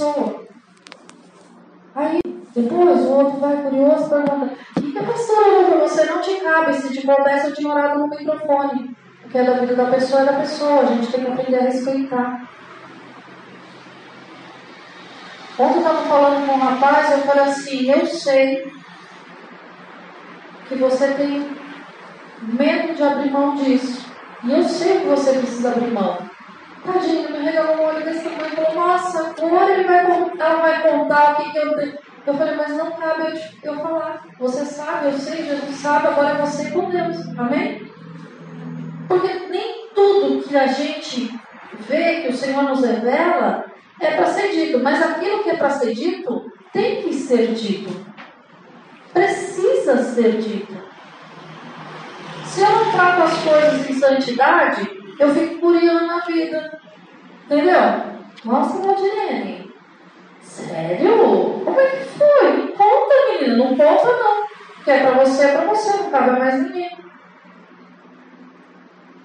pessoa. Aí, depois, o outro vai curioso pergunta: o que a pastora falou para você? Não te cabe. Se te coubesse, eu tinha orado no microfone. Porque é da vida da pessoa, é da pessoa. A gente tem que aprender a respeitar. Ontem eu estava falando com um rapaz, eu falei assim: eu sei que você tem medo de abrir mão disso. E eu sei que você precisa abrir mão. Tadinho, me regalou um olho desse tamanho e falou: Nossa, agora ele vai, ela vai contar o que, que eu tenho. Eu falei: Mas não cabe eu, eu falar. Você sabe, eu sei, Jesus sabe, agora é você com Deus. Amém? Porque nem tudo que a gente vê, que o Senhor nos revela, é para ser dito. Mas aquilo que é para ser dito, tem que ser dito. Precisa ser dito. Se eu não trato as coisas em santidade, eu fico curiando na vida. Entendeu? Nossa, Valdirene, sério? Como é que foi? Conta, menina. Não conta, não. Que é pra você, é pra você, não cabe mais ninguém.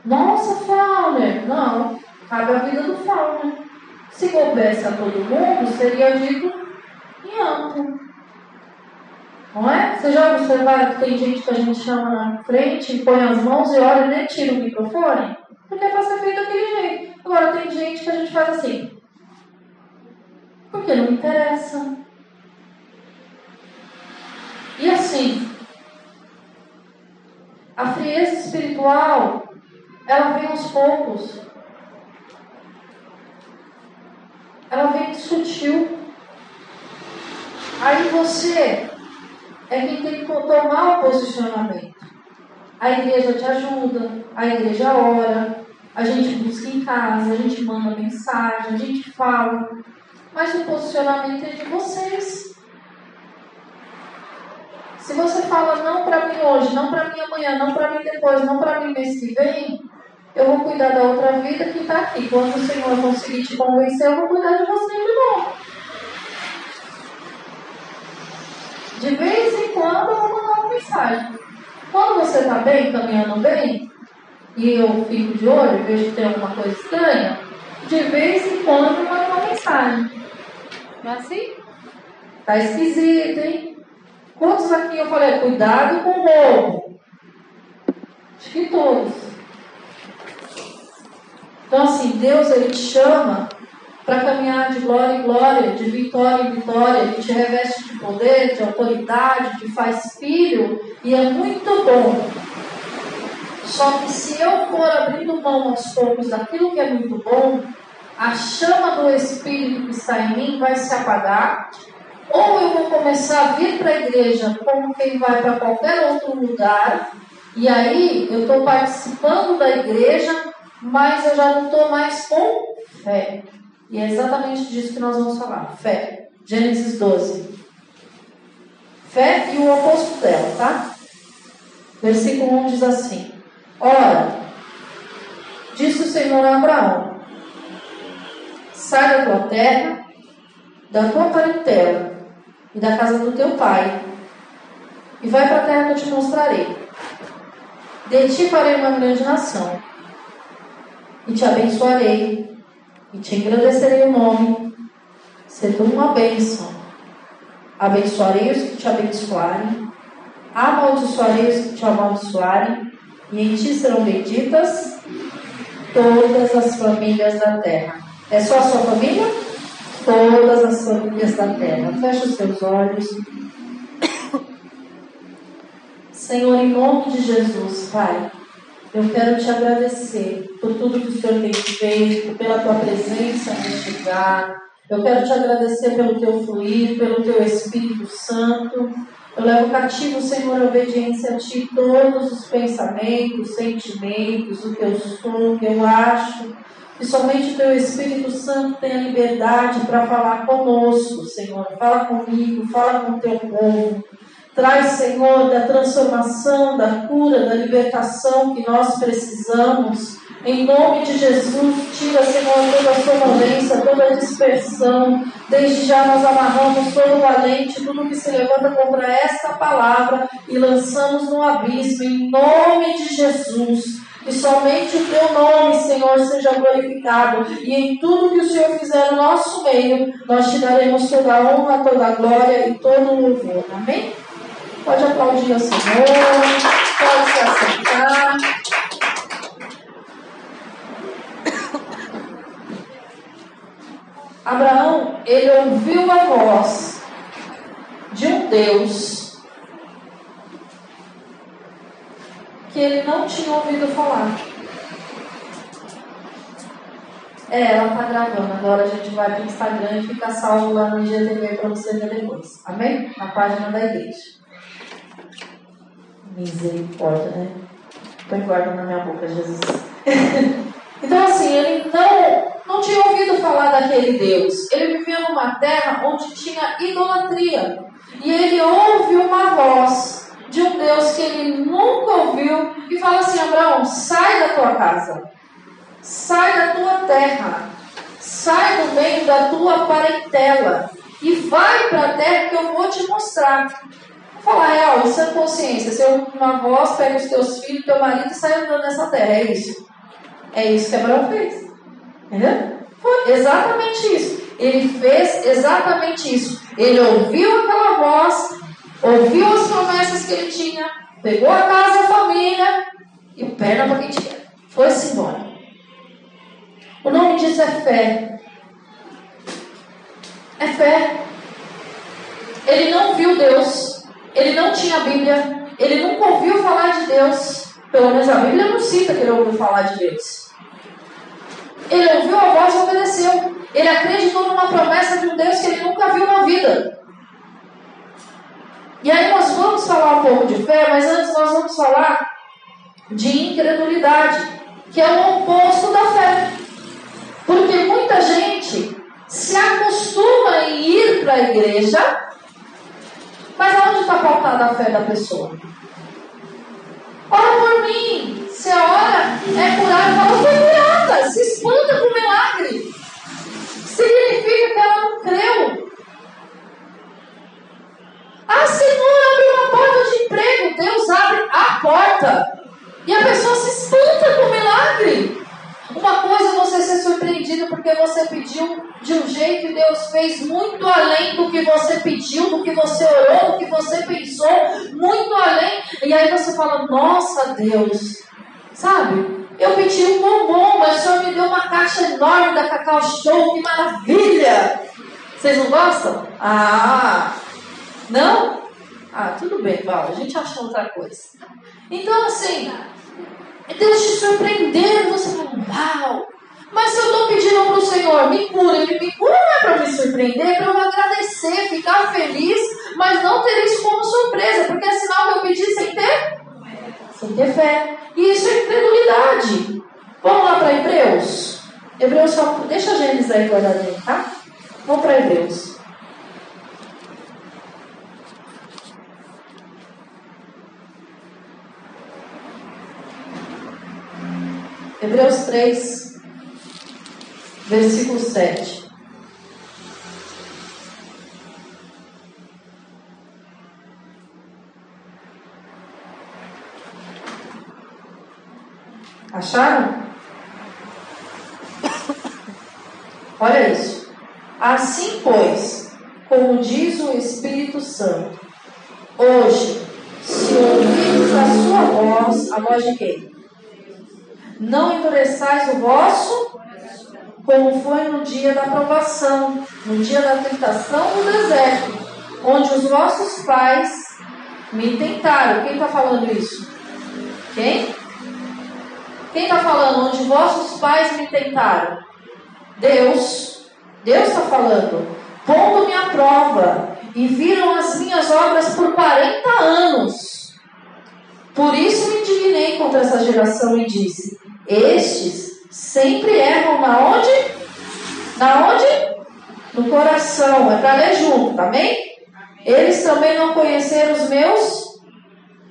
Nossa, Fauner. Não, cabe a vida do Fauner. Se coubesse a todo mundo, seria dito em amplo. Não é? Você já observaram que tem gente que a gente chama na frente, põe as mãos e olha e nem tira o microfone? Porque é para ser feito daquele jeito. Agora, tem gente que a gente faz assim. Porque não interessa. E assim, a frieza espiritual, ela vem aos poucos. Ela vem sutil. Aí você é quem tem que tomar o posicionamento. A igreja te ajuda, a igreja ora, a gente busca em casa, a gente manda mensagem, a gente fala. Mas o posicionamento é de vocês. Se você fala não para mim hoje, não para mim amanhã, não para mim depois, não para mim mês que vem, eu vou cuidar da outra vida que está aqui. Quando o Senhor conseguir te convencer, eu vou cuidar de você de novo. De vez em quando eu vou mandar uma mensagem. Quando você está bem, caminhando bem, e eu fico de olho, vejo que tem alguma coisa estranha, de vez em quando eu mando uma mensagem. Não é assim? Tá esquisito, hein? Quantos aqui eu falei, cuidado com o roubo? Acho que todos. Então, assim, Deus, Ele te chama para caminhar de glória em glória, de vitória em vitória. Ele te reveste de poder, de autoridade, te faz filho, e é muito bom só que se eu for abrindo mão aos poucos daquilo que é muito bom, a chama do Espírito que está em mim vai se apagar, ou eu vou começar a vir para a igreja como quem vai para qualquer outro lugar, e aí eu estou participando da igreja, mas eu já não estou mais com fé. E é exatamente disso que nós vamos falar: fé. Gênesis 12. Fé e o oposto dela, tá? Versículo 1 diz assim: Ora, disse o Senhor a Abraão: Sai da tua terra, da tua parentela e da casa do teu pai, e vai para a terra que eu te mostrarei. De ti farei uma grande nação, e te abençoarei, e te engrandecerei o nome, sendo uma bênção. Abençoarei os que te abençoarem, amaldiçoarei os que te amaldiçoarem, e em ti serão benditas todas as famílias da terra. É só a sua família? Todas as famílias da terra. Feche os seus olhos. Senhor, em nome de Jesus, Pai, eu quero te agradecer por tudo que o Senhor tem feito, pela tua presença neste lugar. Eu quero te agradecer pelo teu fluir, pelo teu Espírito Santo. Eu levo cativo, Senhor, a obediência a Ti, todos os pensamentos, sentimentos, o que eu sou, o que eu acho. Que somente o Teu Espírito Santo tenha liberdade para falar conosco, Senhor. Fala comigo, fala com o Teu povo. Traz, Senhor, da transformação, da cura, da libertação que nós precisamos. Em nome de Jesus, tira, Senhor, toda a sonolência, toda a dispersão. Desde já nós amarramos todo valente, tudo que se levanta contra esta palavra e lançamos no abismo. Em nome de Jesus. E somente o teu nome, Senhor, seja glorificado. E em tudo que o Senhor fizer no nosso meio, nós te daremos toda a honra, toda a glória e todo o louvor. Amém? Pode aplaudir ao Senhor. Pode se assentar. Abraão, ele ouviu a voz de um Deus que ele não tinha ouvido falar. É, ela tá gravando. Agora a gente vai para o Instagram e fica salvo lá no IGTV para você ver depois. Amém? Na página da igreja. Misericórdia, né? Põe guarda na minha boca, Jesus. então, assim, ele não, não tinha ouvido falar daquele Deus. Ele vivia numa terra onde tinha idolatria. E ele ouve uma voz de um Deus que ele nunca ouviu e fala assim: Abraão, sai da tua casa, sai da tua terra, sai do meio da tua parentela e vai para a terra que eu vou te mostrar. Falar real, isso é consciência. Se uma voz pega os teus filhos, teu marido e sai andando nessa terra, é isso. É isso que Abraão fez. Entendeu? Foi exatamente isso. Ele fez exatamente isso. Ele ouviu aquela voz, ouviu as promessas que ele tinha, pegou a casa a família e perna para quem tinha. Foi-se embora. O nome disso é fé. É fé. Ele não viu Deus. Ele não tinha Bíblia. Ele nunca ouviu falar de Deus. Pelo menos a Bíblia não cita que ele ouviu falar de Deus. Ele ouviu a voz e obedeceu. Ele acreditou numa promessa de um Deus que ele nunca viu na vida. E aí nós vamos falar um pouco de fé, mas antes nós vamos falar de incredulidade, que é o oposto da fé. Porque muita gente se acostuma em ir para a igreja, mas aonde está pautada a fé da pessoa? Ora por mim, se a hora é curar, fala, foi curada, se espanta com o milagre. Significa que ela não creu. Ah, Senhor, abre uma porta de emprego. Deus abre a porta. E a pessoa se espanta com o milagre. Uma coisa é você ser surpreendido porque você pediu de um jeito e Deus fez muito além do que você pediu, do que você orou, do que você pensou, muito além. E aí você fala: Nossa, Deus, sabe? Eu pedi um bombom, mas o Senhor me deu uma caixa enorme da Cacau Show, que maravilha! Vocês não gostam? Ah, não? Ah, tudo bem, Paulo, a gente achou outra coisa. Então, assim, Deus te surpreender, você fala, uau! Mas se eu estou pedindo para o Senhor, me cura, Ele me cura não é para me surpreender, é para eu agradecer, ficar feliz, mas não ter isso como surpresa, porque é sinal que eu pedi sem ter? Sem ter fé. E isso é incredulidade. Vamos lá para Hebreus? Hebreus. Deixa a Gênesis aí guardadinho, tá? Vamos para Hebreus. Hebreus 3, versículo 7. Acharam? Olha isso. Assim, pois, como diz o Espírito Santo, hoje, se ouvirdes a sua voz, a voz de quem? Não endureçais o vosso, como foi no dia da provação, no dia da tentação no deserto, onde os vossos pais me tentaram. Quem está falando isso? Quem? Quem está falando? Onde vossos pais me tentaram? Deus. Deus está falando. Pondo-me à prova e viram as minhas obras por 40 anos. Por isso me indignei contra essa geração e disse: estes sempre erram na onde? Na onde? No coração. É para ler junto, bem? Eles também não conheceram os meus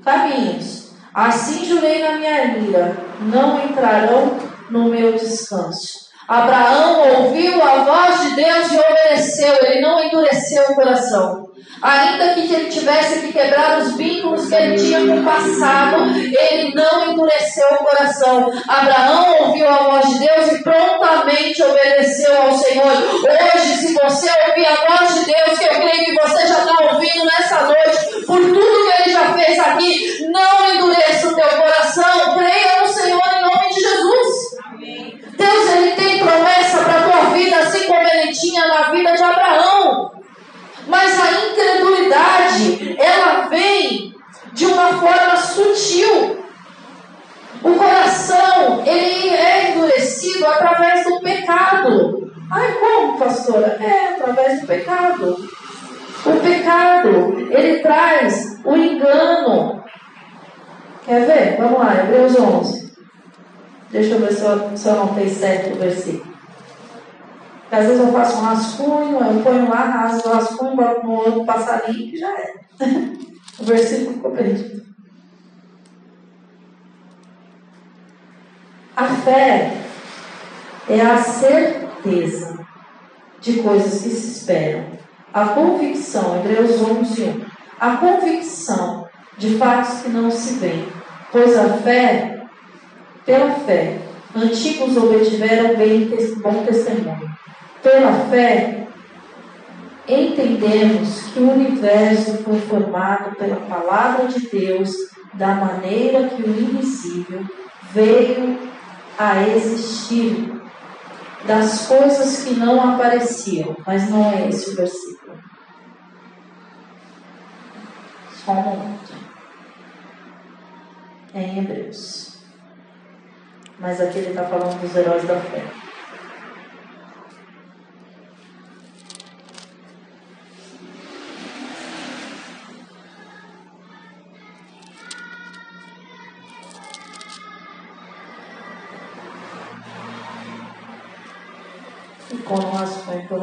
caminhos. Assim jurei na minha ira, não entrarão no meu descanso. Abraão ouviu a voz de Deus e obedeceu, ele não endureceu o coração. Ainda que ele tivesse que quebrar os vínculos que ele tinha com o passado, ele não endureceu o coração. Abraão ouviu a voz de Deus e prontamente obedeceu ao Senhor. Hoje, se você ouvir a voz de Deus, que eu creio que você já está ouvindo nessa noite, por tudo que ele já fez aqui, não endureça o teu coração. Creia no Senhor em nome de Jesus. Amém. Deus ele tem promessa para a tua vida, assim como ele tinha na vida de Abraão. Mas a incredulidade, ela vem de uma forma sutil. O coração, ele é endurecido através do pecado. Ai, como, pastora? É, através do pecado. O pecado, ele traz o engano. Quer ver? Vamos lá, Hebreus 11. Deixa eu ver se eu, se eu certo o versículo. Porque às vezes eu faço um rascunho, eu ponho lá, rasgo o rascunho, boto no outro passarinho e já é. o versículo ficou perdido. A fé é a certeza de coisas que se esperam. A convicção, Hebreus 11, 1. A convicção de fatos que não se veem. Pois a fé, pela fé, antigos obtiveram bem bom testemunho. Pela fé, entendemos que o universo foi formado pela palavra de Deus da maneira que o invisível veio a existir das coisas que não apareciam. Mas não é esse o versículo. Só um momento. É em Hebreus. Mas aqui ele está falando dos heróis da fé.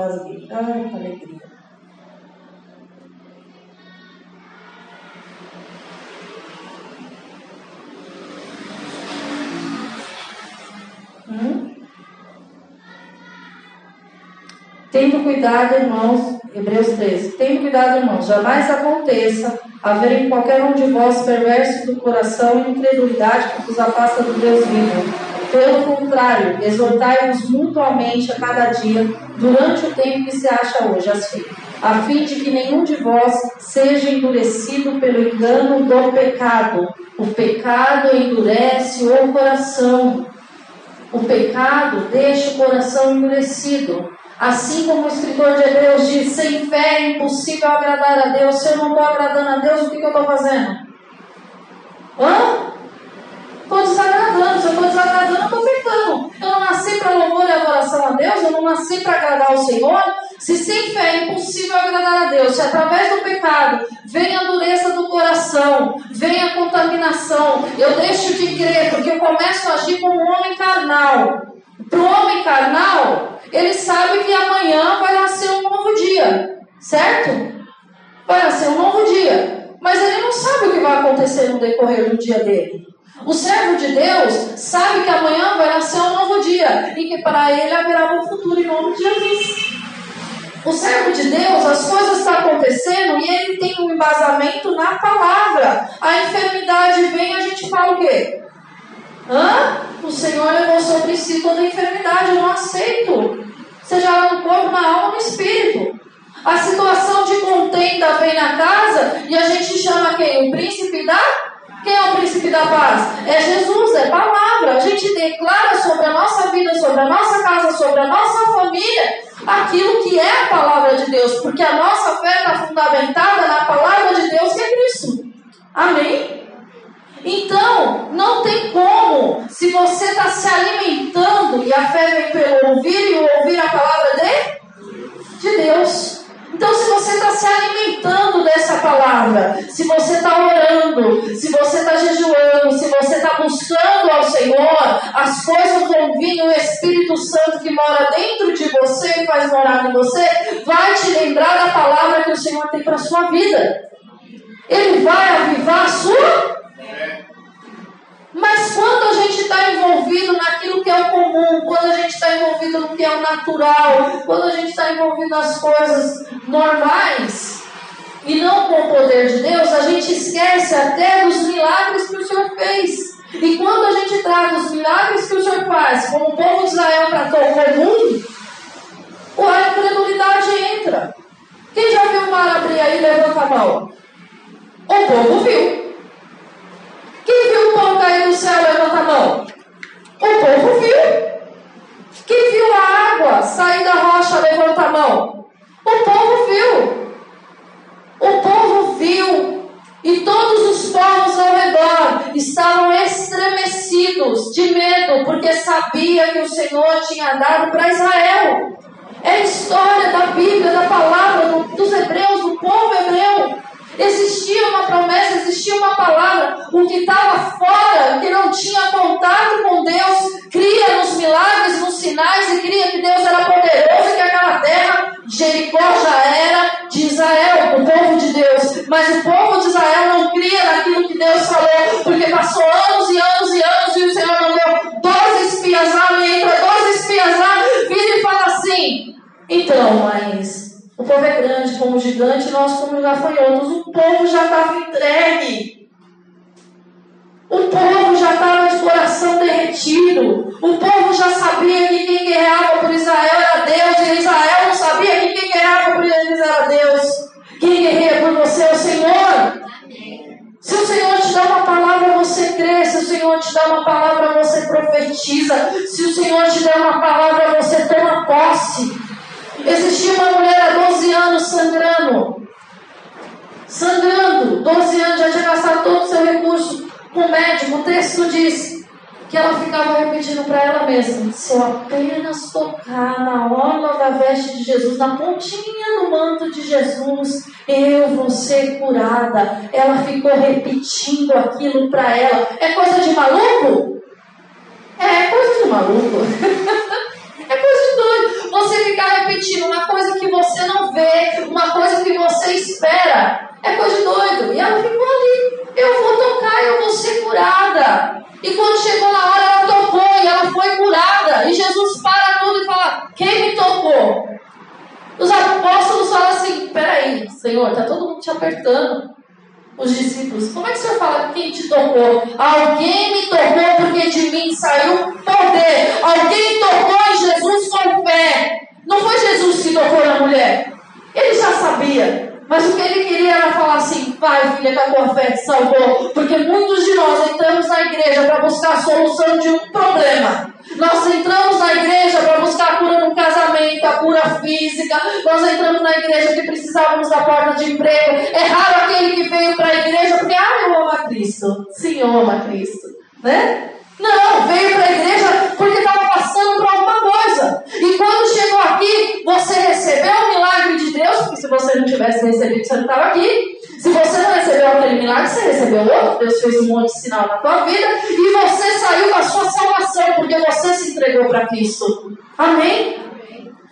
Rasguei. Ai, que alegria. Hum? Tendo cuidado, irmãos, Hebreus 13. Tendo cuidado, irmãos, jamais aconteça haver em qualquer um de vós perverso do coração e incredulidade que vos afasta do Deus vivo pelo contrário, exortai-vos mutuamente a cada dia, durante o tempo que se acha hoje, assim, a fim de que nenhum de vós seja endurecido pelo engano do pecado. O pecado endurece o coração. O pecado deixa o coração endurecido. Assim como o escritor de Hebreus diz, sem fé é impossível agradar a Deus. Se eu não estou agradando a Deus, o que, que eu estou fazendo? Hã? Estou desagradando. Se eu estou desagradando, eu estou pecando. Eu não nasci para louvor e adoração a Deus, eu não nasci para agradar o Senhor. Se sem fé é impossível agradar a Deus, se através do pecado vem a dureza do coração, vem a contaminação, eu deixo de crer, porque eu começo a agir como um homem carnal. Para o homem carnal, ele sabe que amanhã vai nascer um novo dia, certo? Vai nascer um novo dia. Mas ele não sabe o que vai acontecer no decorrer do dia dele. O servo de Deus sabe que amanhã vai nascer um novo dia e que para ele haverá um futuro em nome de Jesus. O servo de Deus, as coisas estão acontecendo e ele tem um embasamento na palavra. A enfermidade vem, a gente fala o quê? Hã? O Senhor levou sobre si toda a enfermidade, eu não aceito. Seja ela no corpo, na alma, no espírito. A situação de contenda vem na casa e a gente chama quem? O príncipe da quem é o príncipe da paz? É Jesus, é palavra. A gente declara sobre a nossa vida, sobre a nossa casa, sobre a nossa família, aquilo que é a palavra de Deus, porque a nossa fé está fundamentada na palavra de Deus que é Cristo. Amém? Então, não tem como, se você está se alimentando, e a fé vem pelo ouvir e ouvir a palavra de, de Deus. Então, se você está se alimentando dessa palavra, se você está orando, se você está jejuando, se você está buscando ao Senhor, as coisas vão vir, o Espírito Santo que mora dentro de você e faz morar em você, vai te lembrar da palavra que o Senhor tem para a sua vida. Ele vai avivar a sua mas quando a gente está envolvido naquilo que é o comum, quando a gente está envolvido no que é o natural, quando a gente está envolvido nas coisas normais e não com o poder de Deus, a gente esquece até dos milagres que o Senhor fez. E quando Senhor faz, como o povo de Israel tratou comum, a incredulidade entra. Quem já viu o mar abrir aí, levanta a mão. O povo viu. Quem viu o pão cair do céu, levanta a mão. O povo viu. Quem viu a água sair da rocha, levanta a mão. O povo viu. O povo viu. E todos os povos ao redor estavam estremecidos de medo, porque sabia que o Senhor tinha dado para Israel. É a história da Bíblia, da palavra dos hebreus, do povo hebreu. Existia uma promessa, existia uma palavra. O que estava fora, que não tinha contato com Deus, cria nos milagres, nos sinais e cria que Deus era poderoso e que aquela terra, Jericó já era de Israel, o povo de Deus. Mas o povo de Israel não cria naquilo que Deus falou, porque passou anos e anos e anos e o Senhor não deu 12 espias lá, e entra 12 espias lá, vira e fala assim: então, mas o povo é grande como gigante, nós como gafanhotos. O povo já estava entregue. O povo já estava de coração derretido. O povo já sabia que quem guerreava por Israel era Deus. E Israel não sabia que quem guerreava por eles era Deus. Quem guerreia por você é o Senhor. Se o Senhor te dá uma palavra, você crê. Se o Senhor te dá uma palavra, você profetiza. Se o Senhor te dá uma palavra, você toma posse. Existia uma mulher há 12 anos sangrando. Sangrando. 12 anos, já tinha gastado todo o seu recurso com o médico. O texto diz que ela ficava repetindo para ela mesma: se eu apenas tocar na orla da veste de Jesus, na pontinha do manto de Jesus, eu vou ser curada. Ela ficou repetindo aquilo para ela. É coisa de maluco? É coisa de maluco. É coisa de doido. Você ficar uma coisa que você não vê, uma coisa que você espera. É coisa de doido. E ela ficou ali. Eu vou tocar, eu vou ser curada. E quando chegou na hora, ela tocou e ela foi curada. E Jesus para tudo e fala: Quem me tocou? Os apóstolos falam assim: Peraí, Senhor, tá todo mundo te apertando os discípulos: Como é que o senhor fala quem te tocou? Alguém me tocou porque de mim saiu poder. Alguém tocou em Jesus com fé. Não foi Jesus que tocou na mulher. Ele já sabia. Mas o que ele queria era falar assim: Pai, filha, que a tua fé te salvou. Porque muitos de nós entramos na igreja para buscar a solução de um problema. Nós entramos na igreja para buscar a cura no casamento, a cura física. Nós entramos na igreja porque precisávamos da porta de emprego. É raro aquele que veio para a igreja porque, ah, eu amo a Cristo. Sim, eu amo a Cristo. Né? Não, veio para a igreja porque estava passando por alguma coisa. E quando chegou aqui, você recebeu o milagre de Deus, porque se você não tivesse recebido, você não estava aqui. Se você não recebeu aquele milagre, você recebeu outro. Deus fez um monte de sinal na tua vida e você saiu da sua salvação porque você se entregou para Cristo. Amém?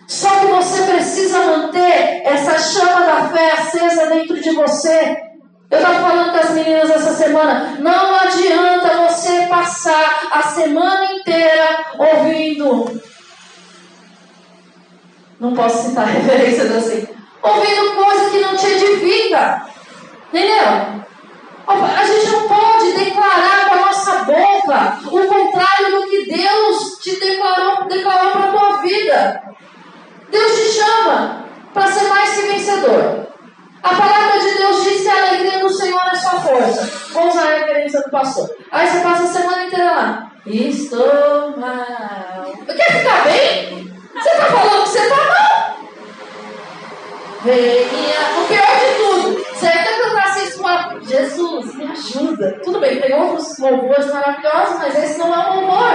Só que você precisa manter essa chama da fé acesa dentro de você. Eu estava falando com as meninas essa semana. Não adianta você passar a semana inteira ouvindo. Não posso citar referências assim. Ouvindo coisa que não te edifica. Entendeu? A gente não pode declarar com a nossa boca o contrário do que Deus te declarou, declarou para a tua vida. Deus te chama para ser mais que vencedor. A palavra de Deus diz que a alegria do Senhor é sua força. Vamos usar a referência do pastor. Aí você passa a semana inteira lá. Estou mal. Quer ficar bem? Você está falando que você está mal. Venha. O pior de tudo, você cantar assim com Jesus, me ajuda. Tudo bem, tem outros louvores maravilhosos, mas esse não é um louvor.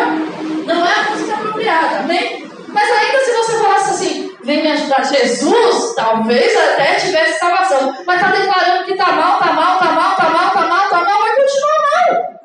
Não é a música apropriada, amém? Mas ainda se você falasse assim, vem me ajudar, Jesus, talvez até tivesse salvação. Mas está declarando que está mal, está mal, está mal, está mal, está mal, está mal, vai continuar mal.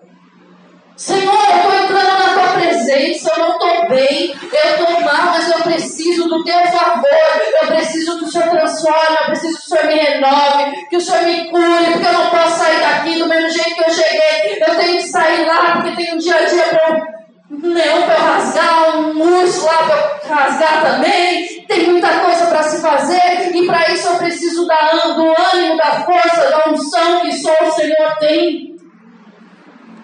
Senhor, eu estou entrando na tua presença, eu não estou bem, eu estou mal, mas eu preciso do teu favor, eu preciso que o Senhor transforme, eu preciso que o Senhor me renove, que o Senhor me cure, porque eu não posso sair daqui do mesmo jeito que eu cheguei, eu tenho que sair lá, porque tem um dia a dia para um leão para rasgar, um urso lá para rasgar também, tem muita coisa para se fazer, e para isso eu preciso da, do ânimo, da força, da unção que só o Senhor tem.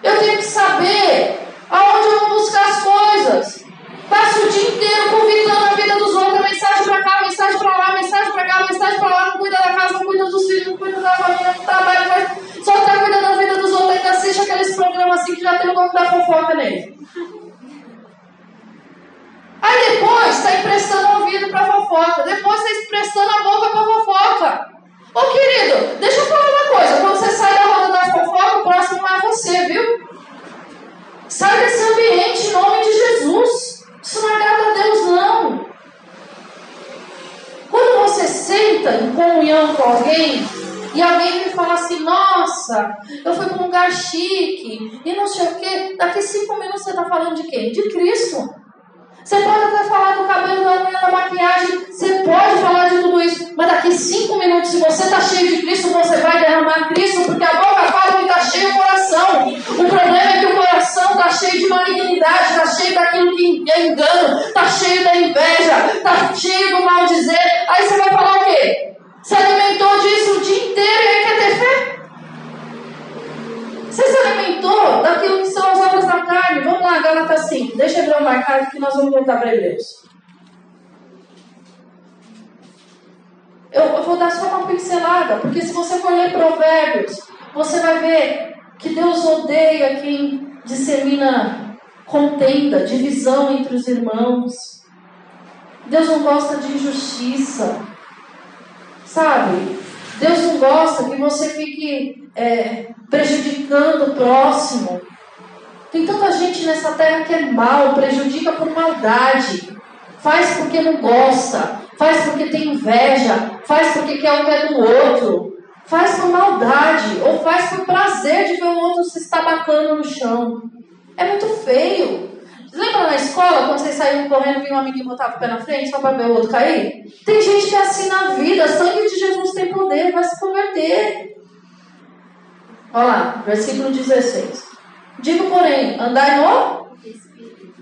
Eu tenho que saber aonde eu vou buscar as coisas. Passa o dia inteiro convidando a vida dos outros, mensagem pra cá, mensagem pra lá, mensagem pra cá, mensagem pra lá, não cuida da casa, não cuida dos filhos, não cuida da família, não trabalha, mas só tá cuidando da vida dos outros, ainda assiste aqueles programas assim que já tem o nome da fofoca nele. Aí depois está emprestando o ouvido pra fofoca, depois está emprestando a boca pra fofoca. Ô querido, deixa eu falar uma coisa, quando você sai da roda da fofoca, o próximo não é você, viu? Sai desse ambiente em nome de Jesus. Isso não agrada a Deus, não. Quando você senta em comunhão com alguém e alguém me fala assim, nossa, eu fui para um lugar chique e não sei o quê, daqui cinco minutos você está falando de quem? De Cristo. Você pode até falar do cabelo, da da maquiagem, você pode falar de tudo isso, mas daqui cinco minutos, se você está cheio de Cristo, você vai derramar Cristo, porque a boca fala que está cheio o coração. O problema é que o coração está cheio de malignidade, está cheio daquilo que é engano, está cheio da inveja, está cheio do mal dizer. Aí você vai falar o quê? Você alimentou disso o dia inteiro e aí quer ter fé? Você se alimentou daquilo que são as obras da carne. Vamos lá, Gálatas 5. Deixa eu marcado que nós vamos voltar para Hebreus. Eu, eu vou dar só uma pincelada, porque se você for ler Provérbios, você vai ver que Deus odeia quem dissemina contenda, divisão entre os irmãos. Deus não gosta de injustiça, sabe? Deus não gosta que você fique é, prejudicando o próximo. Tem tanta gente nessa terra que é mal, prejudica por maldade, faz porque não gosta, faz porque tem inveja, faz porque quer o que é do outro, faz por maldade ou faz por prazer de ver o outro se estabacando no chão. É muito feio. Lembra na escola, quando vocês saíam correndo, vinha um amiguinho botava o pé na frente só para ver o outro cair? Tem gente que é assim na vida, sangue de Jesus tem poder, vai se converter. Olha lá, versículo 16. Digo, porém, andai no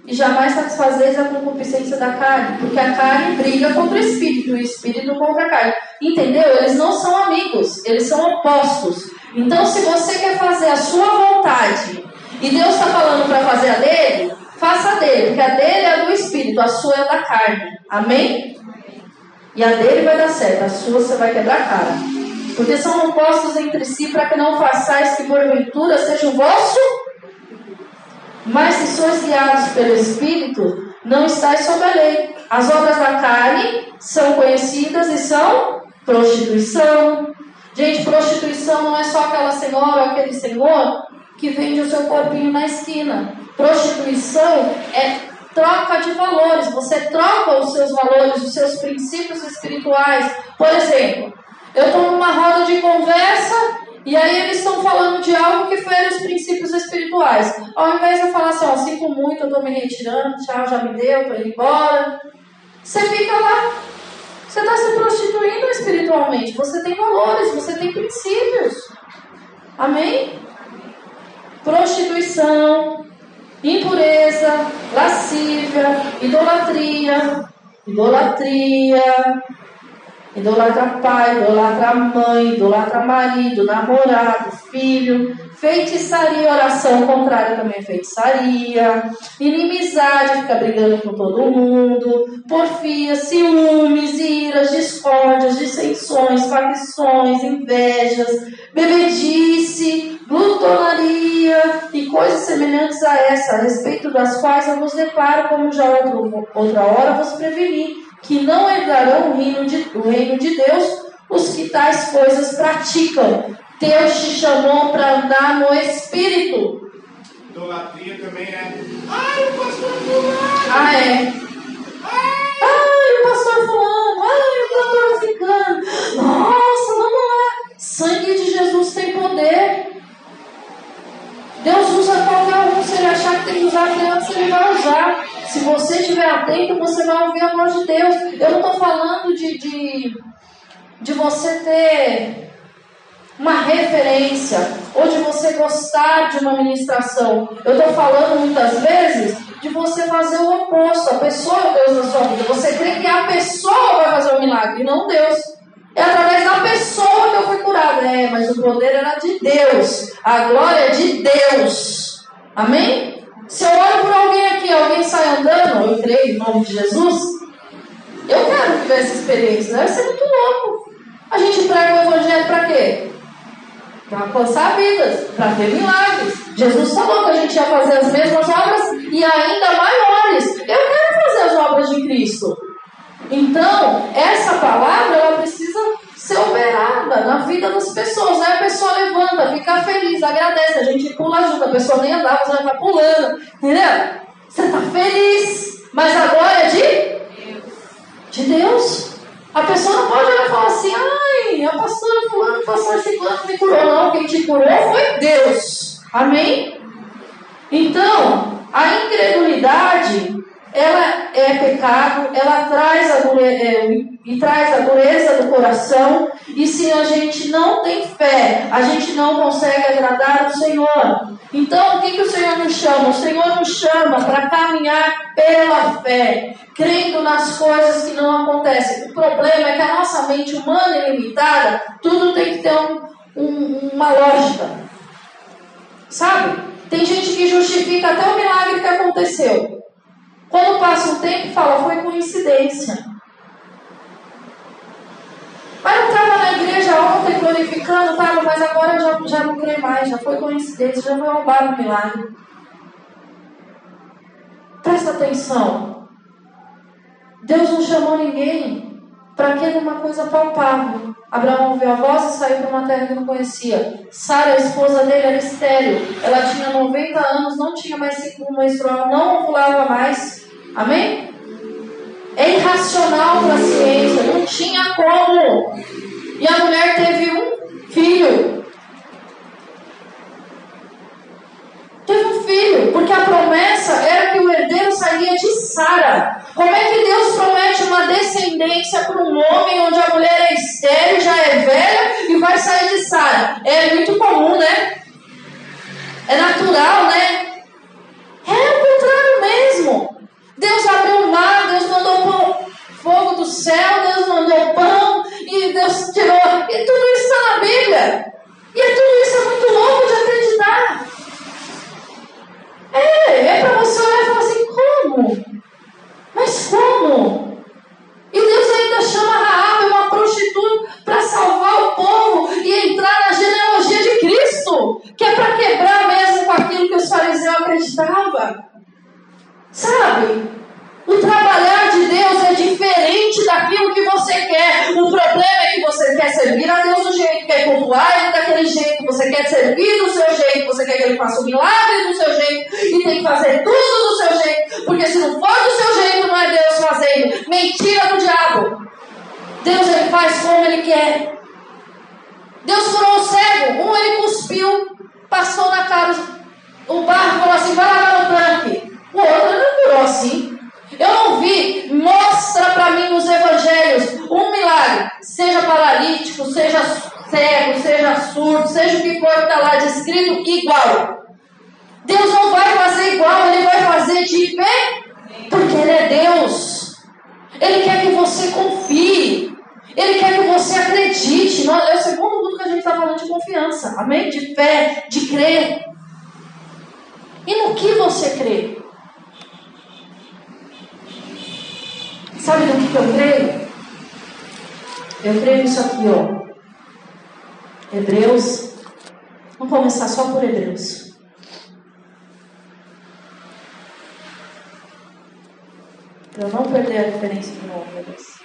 e jamais satisfazeis a concupiscência da carne, porque a carne briga contra o espírito e o espírito contra a carne. Entendeu? Eles não são amigos, eles são opostos. Então, se você quer fazer a sua vontade e Deus está falando para fazer a dele, faça dele, porque a dele é do espírito, a sua é da carne. Amém? E a dele vai dar certo, a sua você vai quebrar a cara. Porque são opostos entre si, para que não façais que porventura seja o vosso. Mas se sois guiados pelo Espírito, não estáis sob a lei. As obras da carne são conhecidas e são prostituição. Gente, prostituição não é só aquela senhora ou aquele senhor que vende o seu corpinho na esquina. Prostituição é troca de valores. Você troca os seus valores, os seus princípios espirituais. Por exemplo, eu estou numa roda de conversa e aí eles estão falando de algo que foi os princípios espirituais. Ao invés de eu falar assim, ó, sinto muito, eu estou me retirando, tchau, já me deu, estou indo embora. Você fica lá. Você está se prostituindo espiritualmente. Você tem valores, você tem princípios. Amém? Prostituição, impureza, lascívia, idolatria, idolatria, idolatra pai, idolatra mãe, idolatra marido, namorado, filho, feitiçaria, oração contrária também é feitiçaria, inimizade, fica brigando com todo mundo, porfia, ciúmes, iras, discórdias, dissensões, facções, invejas, bebedice, glutonaria e coisas semelhantes a essa, a respeito das quais eu vos declaro, como já outra hora vos preveni, que não herdarão o reino, de, o reino de Deus os que tais coisas praticam. Deus te chamou para andar no Espírito. Idolatria também é. Ai, o pastor fulano! Ah, é. Ai, o pastor fulano! Ai, o pastor ficando! Nossa, vamos lá! Sangue de Jesus tem poder. Deus usa qualquer um. Se ele achar que tem que usar criança, ele vai usar. Se você estiver atento, você vai ouvir a voz de Deus. Eu não estou falando de, de, de você ter uma referência ou de você gostar de uma ministração. Eu estou falando muitas vezes de você fazer o oposto. A pessoa é o Deus na sua vida. Você crê que a pessoa vai fazer o milagre, não Deus. É através da pessoa que eu fui curada. É, mas o poder era de Deus. A glória é de Deus. Amém? Se eu olho por alguém aqui, alguém sai andando, eu creio em nome de Jesus, eu quero viver essa experiência. Deve ser muito louco. A gente prega o evangelho para quê? Para alcançar vidas, para ver milagres. Jesus falou que a gente ia fazer as mesmas obras e ainda maiores. Eu quero fazer as obras de Cristo. Então, essa palavra ela precisa ser operada na vida das pessoas. Aí a pessoa levanta, fica feliz, agradece, a gente pula junto, a pessoa nem andava, você já está pulando, entendeu? Você está feliz, mas a glória é de? De Deus. A pessoa não pode olhar e falar assim, pastora fulano, o pastor ciclano me curou. Não, quem te curou foi Deus. Amém? Então, a incredulidade ela é pecado, ela traz a é, e traz a dureza do coração, e se a gente não tem fé, a gente não consegue agradar o Senhor. Então, o que, que o Senhor nos chama? O Senhor nos chama para caminhar pela fé, crendo nas coisas que não acontecem. O problema é que a nossa mente humana é limitada, tudo tem que ter um, um, uma lógica. Sabe? Tem gente que justifica até o milagre que aconteceu. Quando passa um tempo, fala, foi coincidência. Mas eu estava na igreja ontem glorificando, estava, mas agora já, já não creio mais, já foi coincidência, já foi roubado um milagre. Presta atenção. Deus não chamou ninguém para que uma coisa palpável. Abraão ouviu a voz e saiu para uma terra que não conhecia. Sara, a esposa dele, era estéreo. Ela tinha 90 anos, não tinha mais ciclo menstrual, não ovulava mais. Amém? É irracional para a ciência, não tinha como. E a mulher teve um filho. Teve um filho, porque a promessa era que o herdeiro sairia de Sara. Como é que Deus promete uma descendência para um homem onde a mulher é estéreo, já é velha e vai sair de Sara? É muito comum, né? É natural, né? É o contrário mesmo. Deus abriu o mar, Deus mandou pão, fogo do céu, Deus mandou pão, e Deus tirou. E tudo isso está na Bíblia. E é tudo isso é muito louco de acreditar. É, é para você olhar e falar assim, como? Mas como? E Deus ainda chama Raab, uma prostituta, para salvar o povo e entrar na genealogia de Cristo, que é para quebrar mesmo com aquilo que os fariseus acreditavam. Sabe? O trabalhar de Deus é diferente daquilo que você quer. O problema é que você quer servir a Deus do jeito que quer cultuar Ele daquele jeito. Você quer servir do seu jeito. Você quer que Ele faça o milagre do seu jeito. E tem que fazer tudo do seu jeito. Porque se não for do seu jeito, não é Deus fazendo. Mentira do diabo. Deus ele faz como Ele quer. Deus curou o cego. Um ele cuspiu, passou na cara. O barro falou assim: vai lá no tanque. O outro não curou assim. Eu não vi, mostra para mim nos evangelhos um milagre, seja paralítico, seja cego, seja surdo, seja o que for que está lá descrito, igual. Deus não vai fazer igual, Ele vai fazer de pé, porque Ele é Deus. Ele quer que você confie. Ele quer que você acredite. É o segundo mundo que a gente está falando de confiança. Amém? De fé, de crer. E no que você crê? Sabe no que, eu creio? Eu creio nisso aqui, ó. Hebreus. Vamos começar só por Hebreus. Para não perder a referência de novo, Hebreus.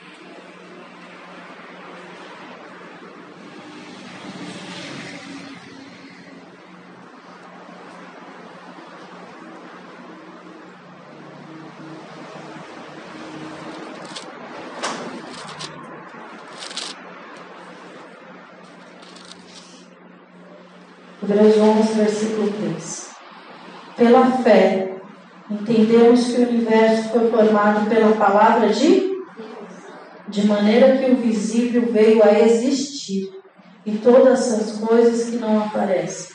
Hebreus 11, versículo 3. Pela fé, entendemos que o universo foi formado pela palavra de de maneira que o visível veio a existir e todas as coisas que não aparecem.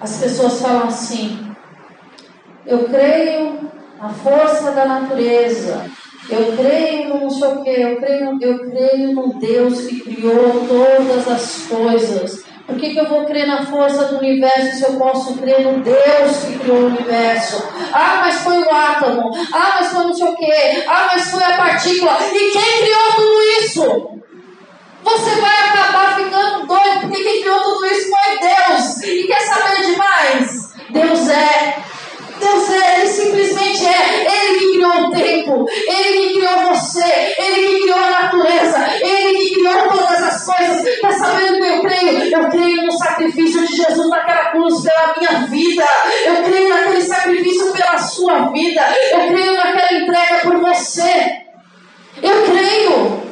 As pessoas falam assim: eu creio na força da natureza, eu creio no não sei o que, eu creio, eu creio no Deus que criou todas as coisas. Por que, que eu vou crer na força do universo se eu posso crer no Deus que criou o universo? Ah, mas foi o átomo. Ah, mas foi não sei o quê. Ah, mas foi a partícula. E quem criou tudo isso? Você vai acabar ficando doido, porque quem criou tudo isso foi Deus. E quer saber demais? Deus é. Deus é, Ele simplesmente é. Ele que criou o tempo, Ele que criou você, Ele que criou a natureza, Ele que criou todas as coisas. Quer saber o que eu creio? Eu creio no sacrifício de Jesus naquela cruz pela minha vida. Eu creio naquele sacrifício pela sua vida. Eu creio naquela entrega por você. Eu creio.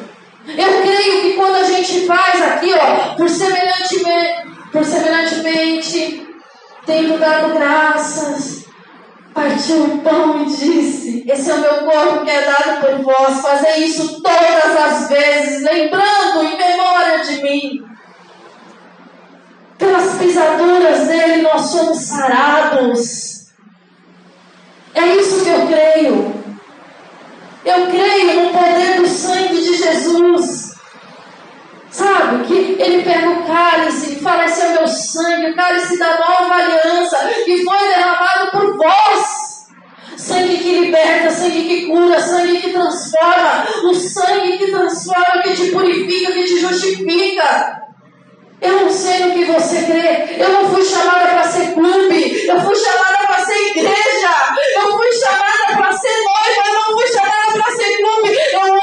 Eu creio que quando a gente faz aqui, ó, por semelhantemente, por semelhantemente, tendo dado graças, partiu o pão e disse: Esse é o meu corpo que é dado por vós. Fazer isso todas as vezes, lembrando em memória de mim. Pelas pisaduras dele nós somos sarados. É isso que eu creio. Eu creio no poder do sangue de Jesus. Sabe, que ele pega o cálice e fala: Esse é o meu sangue, o cálice da nova aliança, que foi. Sangue que liberta, sangue que cura, sangue que transforma, o sangue que transforma, que te purifica, que te justifica. Eu não sei no que você crê. Eu não fui chamada para ser clube. Eu fui chamada para ser igreja. Eu fui chamada para ser noiva. Eu não fui chamada para ser clube. Eu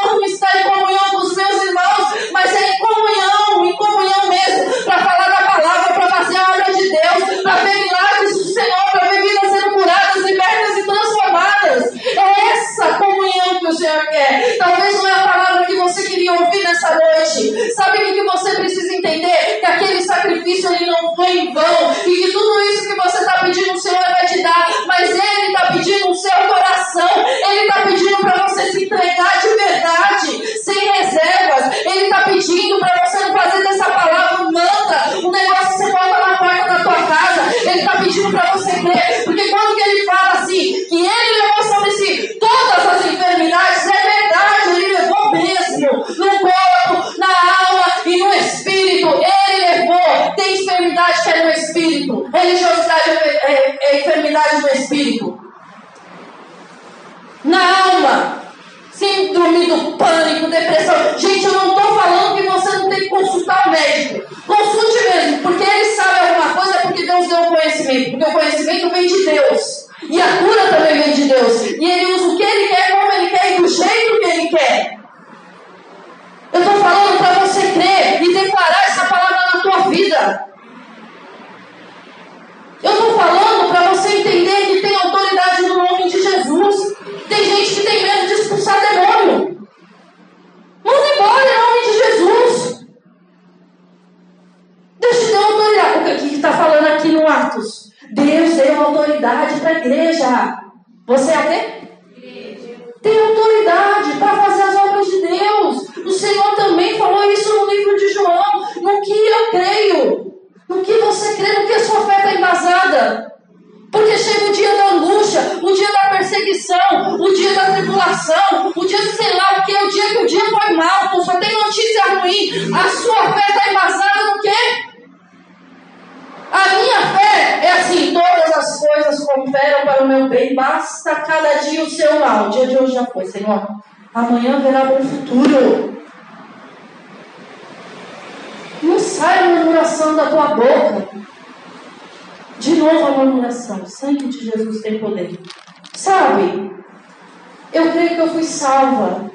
o Senhor quer. Talvez não é a palavra que você queria ouvir nessa noite. Sabe o que você precisa entender? Que aquele sacrifício ele não foi em vão. E E a cura também vem de Deus. E ele usa o que ele quer, como ele quer e do jeito que ele quer. Eu estou falando para você crer e declarar essa palavra na tua vida. Eu estou falando para você entender que tem autoridade no nome de Jesus. Tem gente que tem medo de expulsar demônio. Manda embora em nome de Jesus. Deus te deu autoridade. O que está falando aqui no Atos? Deus deu autoridade para a igreja. Você é quê? Tem autoridade para fazer as obras de Deus. O Senhor também falou isso no livro de João. No que eu creio. No que você crê, no que a sua fé está embasada. Porque chega o dia da angústia, o dia da perseguição, o dia da tribulação, o dia de sei lá o que, o dia que o dia foi mal, só tem notícia ruim. A sua fé está embasada no quê? A minha fé é assim: todas as coisas cooperam para o meu bem, basta cada dia o seu mal. O dia de hoje já foi, Senhor. Amanhã verá bom futuro. Não sai murmuração da tua boca. De novo a murmuração. O sangue de Jesus tem poder. Sabe? Eu creio que eu fui salva.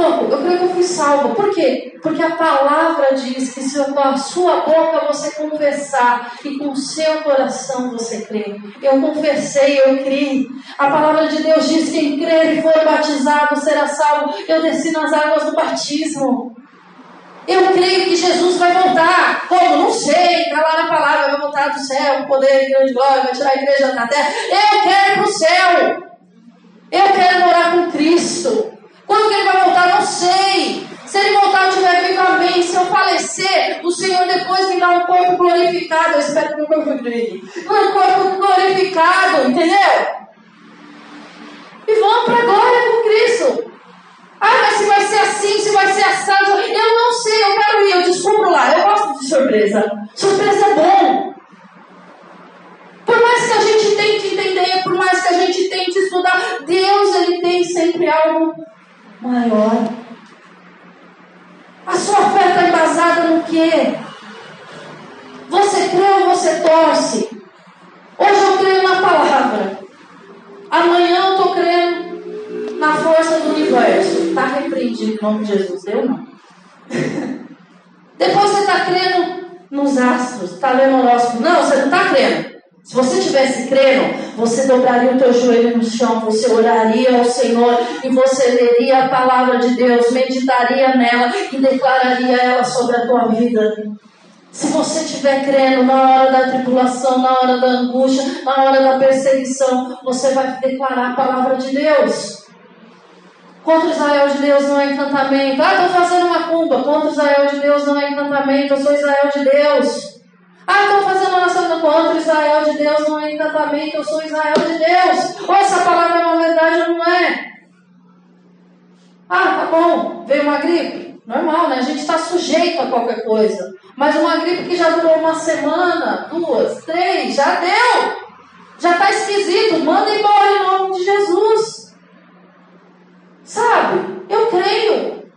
Que eu creio que eu fui salva. Por quê? Porque a palavra diz que se com a sua boca você confessar e com o seu coração você crer. Eu confessei, eu criei. A palavra de Deus diz: quem crer e for batizado será salvo. Eu desci nas águas do batismo. Eu creio que Jesus vai voltar. Como? Não sei. Está lá na palavra, vai voltar do céu, poder e grande glória, vai tirar a igreja da terra. Eu quero ir para o céu. Eu quero morar com Cristo. Quando que ele vai voltar? Não sei. Se ele voltar, eu tiver vivo, amém. Se eu falecer, o Senhor depois me dá um corpo glorificado. Eu espero que o corpo glorificado. Um corpo glorificado, entendeu? E vamos para a glória com Cristo. Ah, mas se vai ser assim, se vai ser assado. Eu não sei, eu quero ir, eu descubro lá. Eu gosto de surpresa. Surpresa é bom. Por mais que a gente tente entender, por mais que a gente tente estudar, Deus ele tem sempre algo maior. embasada no quê? Você crê ou você torce? Hoje eu creio na palavra. Amanhã eu estou crendo na força do universo. Está repreendido em nome de Jesus. Eu não. Depois você está crendo nos astros. Está lendo o horóscopo. Não, você não está crendo. Se você tivesse crendo, você dobraria o teu joelho no chão, você oraria ao Senhor e você leria a palavra de Deus, meditaria nela e declararia ela sobre a tua vida. Se você estiver crendo na hora da tribulação, na hora da angústia, na hora da perseguição, você vai declarar a palavra de Deus. Contra Israel de Deus não é encantamento. Ah, estou fazendo uma cumba. Contra Israel de Deus não é encantamento. Eu sou Israel de Deus. Ah, estou fazendo oração contra Israel de Deus, não é encantamento, eu sou Israel de Deus. Ou essa palavra é uma verdade ou não é? Ah, tá bom, veio uma gripe. Normal, né? A gente está sujeito a qualquer coisa. Mas uma gripe que já durou uma semana, duas, três, já deu. Já está esquisito. Manda embora em nome de Jesus. Sabe? Eu creio.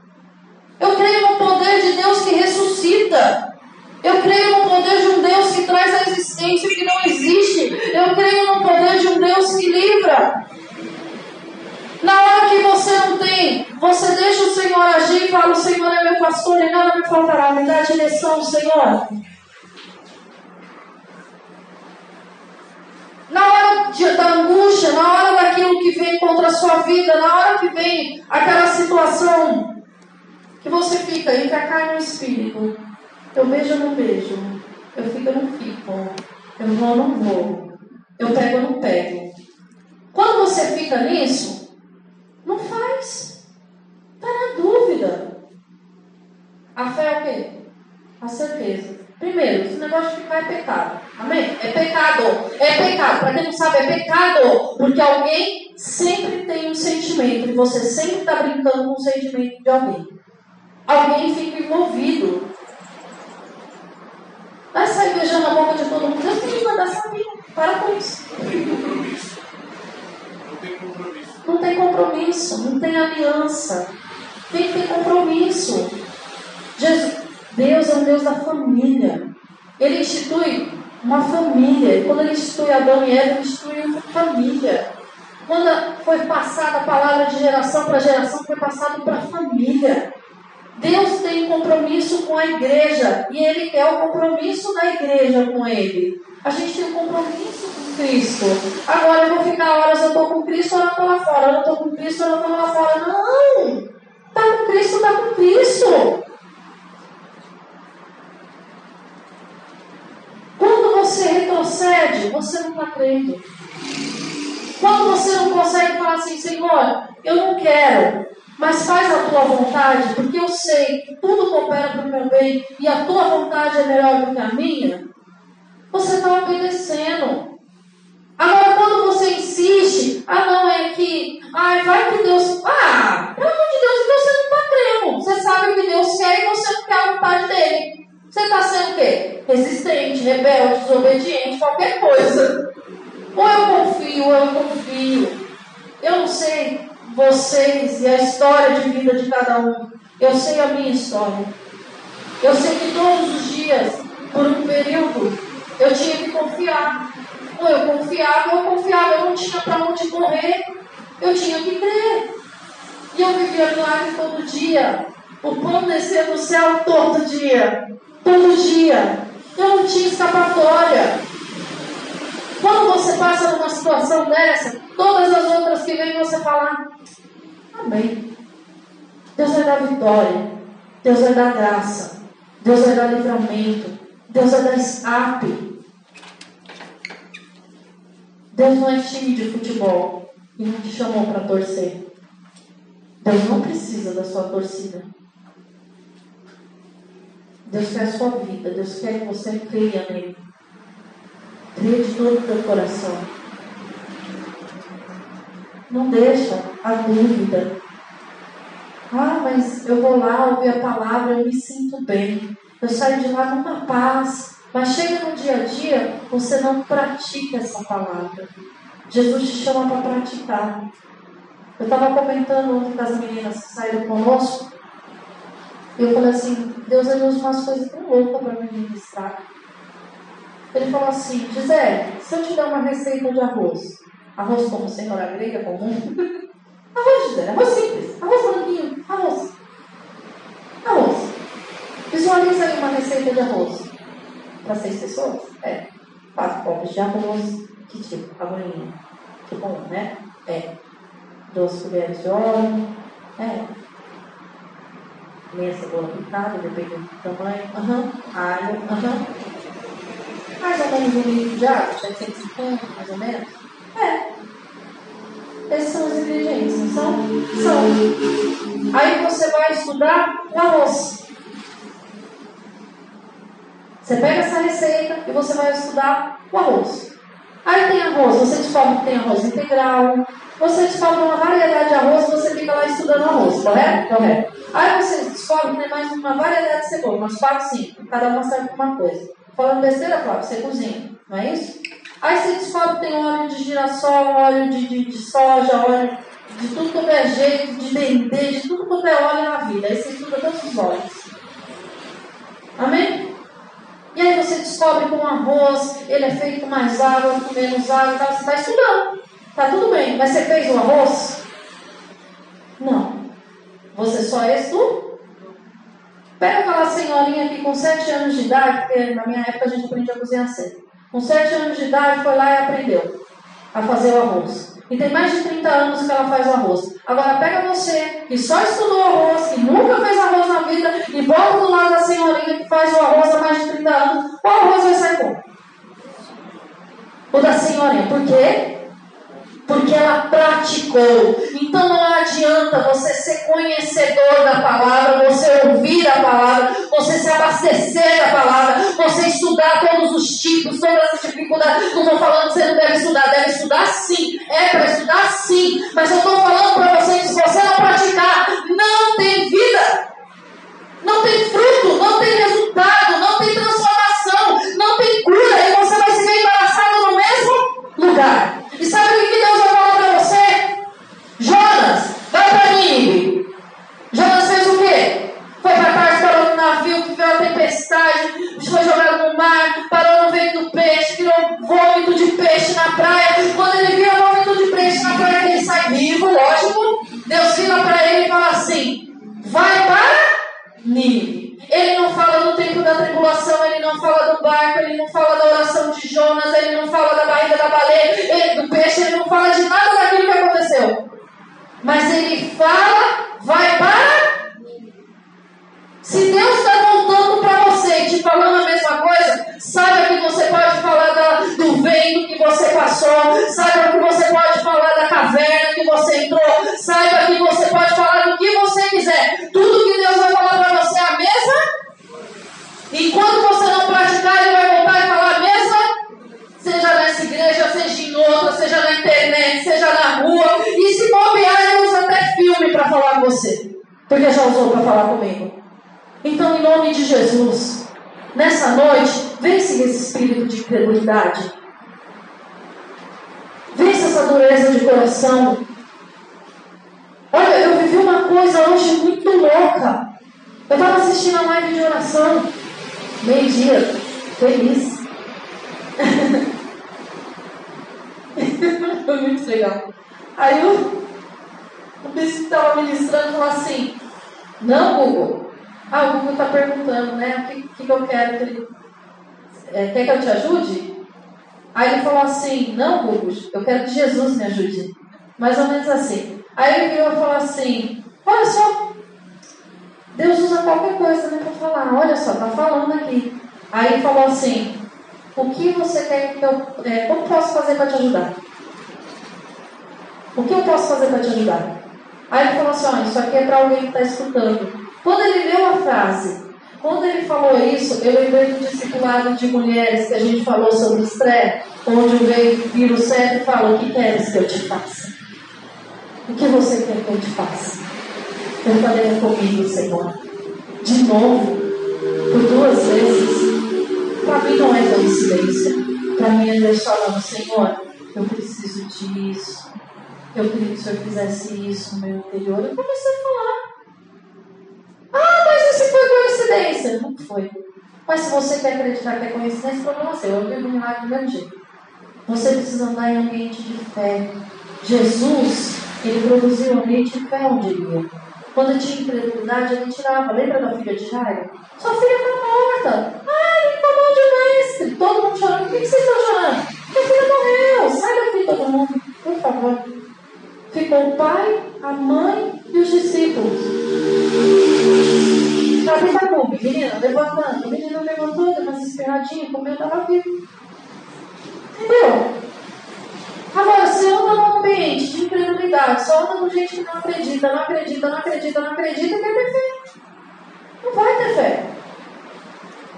Eu creio no poder de Deus que ressuscita. Eu creio no poder de um Deus que traz a existência que não existe. Eu creio no poder de um Deus que livra. Na hora que você não tem, você deixa o Senhor agir e fala: O Senhor é meu pastor e nada me faltará. Me dá a direção, Senhor. Na hora de, da angústia, na hora daquilo que vem contra a sua vida, na hora que vem aquela situação que você fica entre a carne e o espírito. Eu beijo ou não beijo? Eu fico ou não fico? Eu vou ou não vou? Eu pego ou não pego? Quando você fica nisso, não faz. Está na dúvida. A fé é o quê? A certeza. Primeiro, esse negócio de ficar é pecado. Amém? É pecado. É pecado. Para quem não sabe, é pecado. Porque alguém sempre tem um sentimento. E você sempre está brincando com o sentimento de alguém. Alguém fica envolvido. Vai sair beijando a boca de todo mundo. Deus tem que mandar saber. Para com isso. Não tem compromisso. Não tem compromisso. Não tem aliança. Tem que ter compromisso. Jesus, Deus é um Deus da família. Ele institui uma família. Quando ele institui Adão e Eva, ele institui uma família. Quando foi passada a palavra de geração para geração, foi passado para a família. Deus tem compromisso com a igreja e Ele quer o compromisso da igreja com Ele. A gente tem um compromisso com Cristo. Agora eu vou ficar horas eu estou com Cristo, eu estou lá fora. Eu estou com Cristo, eu estou lá fora. Não! Está com Cristo, está com Cristo. Quando você retrocede, você não está crendo. Quando você não consegue falar assim, Senhor, eu não quero, mas faz a tua vontade, porque eu sei que tudo coopera para o meu bem e a tua vontade é melhor do que a minha, você está obedecendo. Agora, quando você insiste, ah, não, é que, ah, vai que Deus, ah, pelo amor de Deus, então você não está crendo. Você sabe o que Deus quer e você não quer a vontade dele. Você está sendo o quê? Resistente, rebelde, desobediente, qualquer coisa. Ou eu confio, ou eu confio. Eu não sei vocês e a história de vida de cada um. Eu sei a minha história. Eu sei que todos os dias, por um período, eu tinha que confiar. Ou eu confiava, eu confiava, eu não tinha para onde correr. Eu tinha que crer. E eu vivia milagre todo dia. O pão descia do céu todo dia. Todo dia. Eu não tinha escapatória. Quando você passa numa situação dessa, todas as outras que vêm você falar, amém. Deus vai dar vitória, Deus vai dar graça, Deus vai dar livramento, Deus vai dar escape. Deus não é time de futebol e não te chamou para torcer. Deus não precisa da sua torcida. Deus quer a sua vida, Deus quer que você creia nele. Crê de todo o teu coração. Não deixa a dúvida. Ah, mas eu vou lá ouvir a palavra, eu me sinto bem. Eu saio de lá numa paz. Mas chega no dia a dia, você não pratica essa palavra. Jesus te chama para praticar. Eu estava comentando ontem com as meninas que saíram conosco. Eu falei assim, Deus ele usa umas coisas tão loucas para me ministrar. Ele falou assim, Gisele, se eu te der uma receita de arroz, arroz como senhora grega comum, arroz, Gisele, arroz simples, arroz branquinho, arroz. Arroz. Visualiza aí uma receita de arroz. Para seis pessoas? É. Quatro copos de arroz. Que tipo? A bolinha. Que bom, né? É. Duas colheres de óleo. É. Meia cebola picada, dependendo do tamanho. Uhum. Alho. Uhum. Mais ou menos um litro de água, 750, mais ou menos. É. Esses são os ingredientes, não são? São. Aí você vai estudar o arroz. Você pega essa receita e você vai estudar o arroz. Aí tem arroz, você descobre que tem arroz integral, você descobre uma variedade de arroz, você fica lá estudando arroz, correto? Correto. Aí você descobre que tem mais uma variedade de cebola, umas 4, 5, cada uma serve para uma coisa. Falando besteira, Flávio, você cozinha, não é isso? Aí você descobre que tem óleo de girassol, óleo de, de, de soja, óleo de tudo quanto é jeito, de dendê, de tudo quanto é óleo na vida. Aí você estuda todos os óleos. Amém? E aí você descobre que um arroz, ele é feito com mais água, com menos água, então você está estudando. Tá tudo bem, mas você fez o arroz? Não. Você só estudou. Pega aquela senhorinha que com 7 anos de idade, porque na minha época a gente aprendia a cozinhar cedo. Com 7 anos de idade foi lá e aprendeu a fazer o arroz. E tem mais de 30 anos que ela faz arroz. Agora pega você, que só estudou arroz, que nunca fez arroz na vida, e bota do lado da senhorinha que faz o arroz há mais de 30 anos. O arroz vai sair como? O da senhorinha. Por quê? Porque ela praticou. Então não adianta você ser conhecedor da palavra, você ouvir a palavra, você se abastecer da palavra, você estudar todos os tipos, todas as dificuldades. Não estou falando que você não deve estudar, deve estudar sim. É para estudar sim. Mas eu estou falando para você que se você não praticar, não tem vida. Não tem fruto, não tem resultado, não tem transformação, não tem cura para te ajudar? Aí ele falou assim: Olha, isso aqui é para alguém que está escutando. Quando ele leu a frase, quando ele falou isso, eu lembrei do discipulado de mulheres que a gente falou sobre estresse, onde o rei vira o cetro e fala: O que queres que eu te faça? O que você quer que eu te faça? Permaneça comigo, Senhor. De novo, por duas vezes. Para mim não é coincidência. Para mim é Deus falando, Senhor, eu preciso disso. Eu queria que o Senhor fizesse isso no meu interior. Eu comecei a falar. Ah, mas isso foi coincidência. Não foi. Mas se você quer acreditar que é coincidência, problema seu. Eu vivo um milagre jeito. Você precisa andar em ambiente de fé. Jesus, ele produziu um ambiente de fé, eu diria. Quando tinha incredulidade, ele tirava. Lembra da filha de Jairo? Sua filha está morta. Ai, falou de mestre. Todo mundo chorando. Por que vocês estão chorando? Minha filha morreu. Sai daqui, todo mundo. Por favor. Ficou o pai, a mãe e os discípulos. Tabita Cubi, menina, levantando. O menino levantou, deu umas espirradinhas, comeu, estava vivo. Entendeu? Agora, se anda num ambiente de incredulidade, só anda com gente que não acredita, não acredita, não acredita, não acredita, quer ter fé. Não vai ter fé.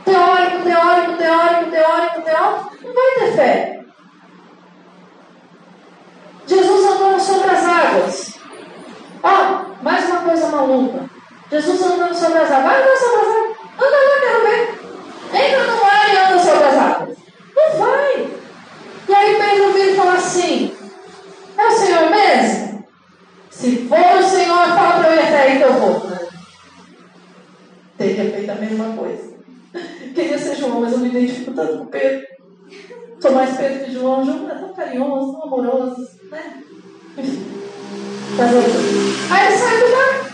Teórico, teórico, teórico, teórico, teórico, não vai ter fé. Jesus andando sobre as águas. Ó, mais uma coisa maluca. Jesus andando sobre as águas. Vai andar sobre as águas. Anda lá, quero ver. Entra no mar e anda sobre as águas. Não vai. E aí Pedro vira e fala assim: É o Senhor mesmo? Se for o Senhor, fala para mim até aí que eu vou. Teria feito a mesma coisa. Queria ser João, mas eu me identifico tanto com Pedro. Sou mais Pedro que João. João é tão carinhoso, tão amoroso, né? Aí ele sai do barco.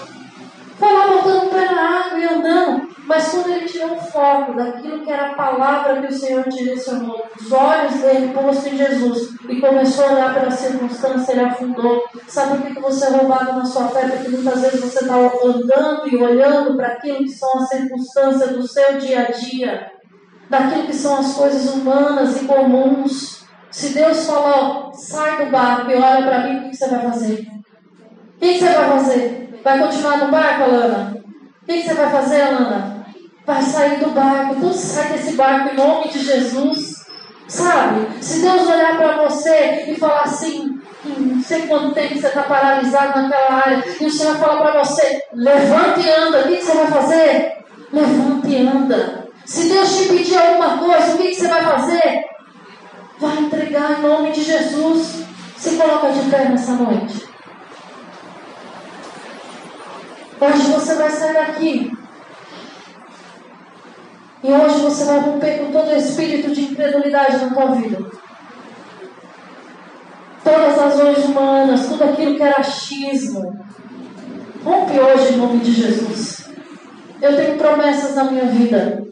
Foi lá botando o pé na água e andando. Mas quando ele tirou o foco daquilo que era a palavra que o Senhor direcionou, os olhos dele postos em Jesus, e começou a olhar pela circunstância, ele afundou. Sabe por que você é roubado na sua fé? Porque muitas vezes você está andando e olhando para aquilo que são as circunstâncias do seu dia a dia, daquilo que são as coisas humanas e comuns. Se Deus falou, sai do barco e olha para mim, o que você vai fazer? O que você vai fazer? Vai continuar no barco, Alana? O que você vai fazer, Alana? Vai sair do barco. Então sai desse barco em nome de Jesus. Sabe? Se Deus olhar para você e falar assim, não sei quanto tempo você está paralisado naquela área, e o Senhor falar para você, levante e anda, o que você vai fazer? Levante e anda. Se Deus te pedir alguma coisa, o que você vai fazer? Vai entregar em nome de Jesus. Se coloca de pé nessa noite. Hoje você vai sair daqui. E hoje você vai romper com todo o espírito de incredulidade na tua vida. Todas as leis humanas, tudo aquilo que era achismo. Rompe hoje em nome de Jesus. Eu tenho promessas na minha vida.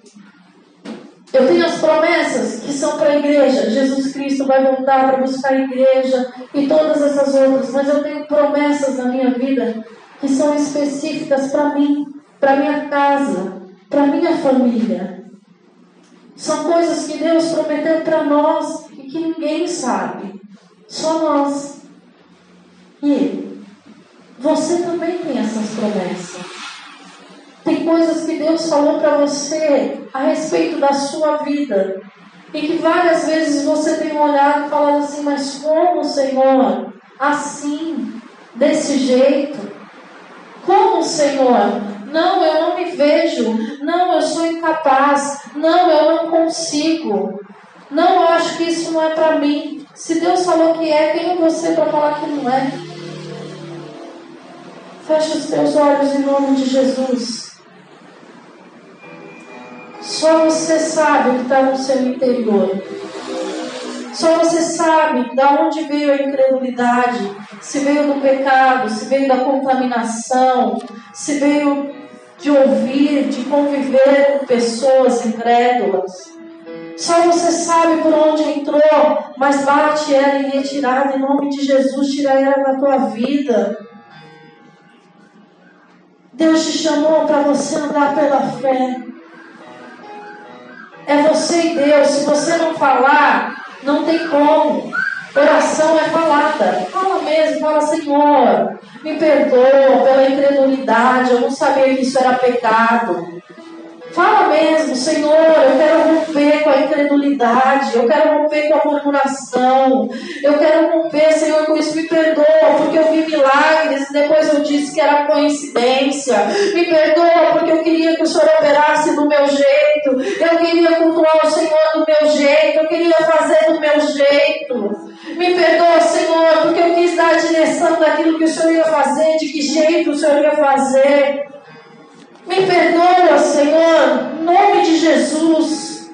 Eu tenho as promessas que são para a igreja. Jesus Cristo vai voltar para buscar a igreja e todas essas outras. Mas eu tenho promessas na minha vida que são específicas para mim, para minha casa, para minha família. São coisas que Deus prometeu para nós e que ninguém sabe, só nós. E você também tem essas promessas. Tem coisas que Deus falou para você a respeito da sua vida. E que várias vezes você tem olhado e falado assim, mas como, Senhor? Assim, desse jeito. Como, Senhor? Não, eu não me vejo. Não, eu sou incapaz. Não, eu não consigo. Não, eu acho que isso não é para mim. Se Deus falou que é, quem é você para falar que não é? Feche os teus olhos em nome de Jesus. Só você sabe o que está no seu interior. Só você sabe de onde veio a incredulidade, se veio do pecado, se veio da contaminação, se veio de ouvir, de conviver com pessoas incrédulas. Só você sabe por onde entrou, mas bate ela em retirada em nome de Jesus, tira ela da tua vida. Deus te chamou para você andar pela fé. É você e Deus. Se você não falar, não tem como. Oração é falada. Fala mesmo, fala, Senhor, me perdoa pela incredulidade, eu não sabia que isso era pecado. Fala mesmo, Senhor, eu quero romper com a incredulidade, eu quero romper com a murmuração, eu quero romper, Senhor, com isso me perdoa, porque eu vi milagres e depois eu disse que era coincidência. Me perdoa, porque eu queria que o Senhor operasse do meu jeito, eu queria cultuar o Senhor do meu jeito, eu queria fazer do meu jeito. Me perdoa, Senhor, porque eu quis dar a direção daquilo que o Senhor ia fazer, de que jeito o Senhor ia fazer. Me perdoa, Senhor, em nome de Jesus.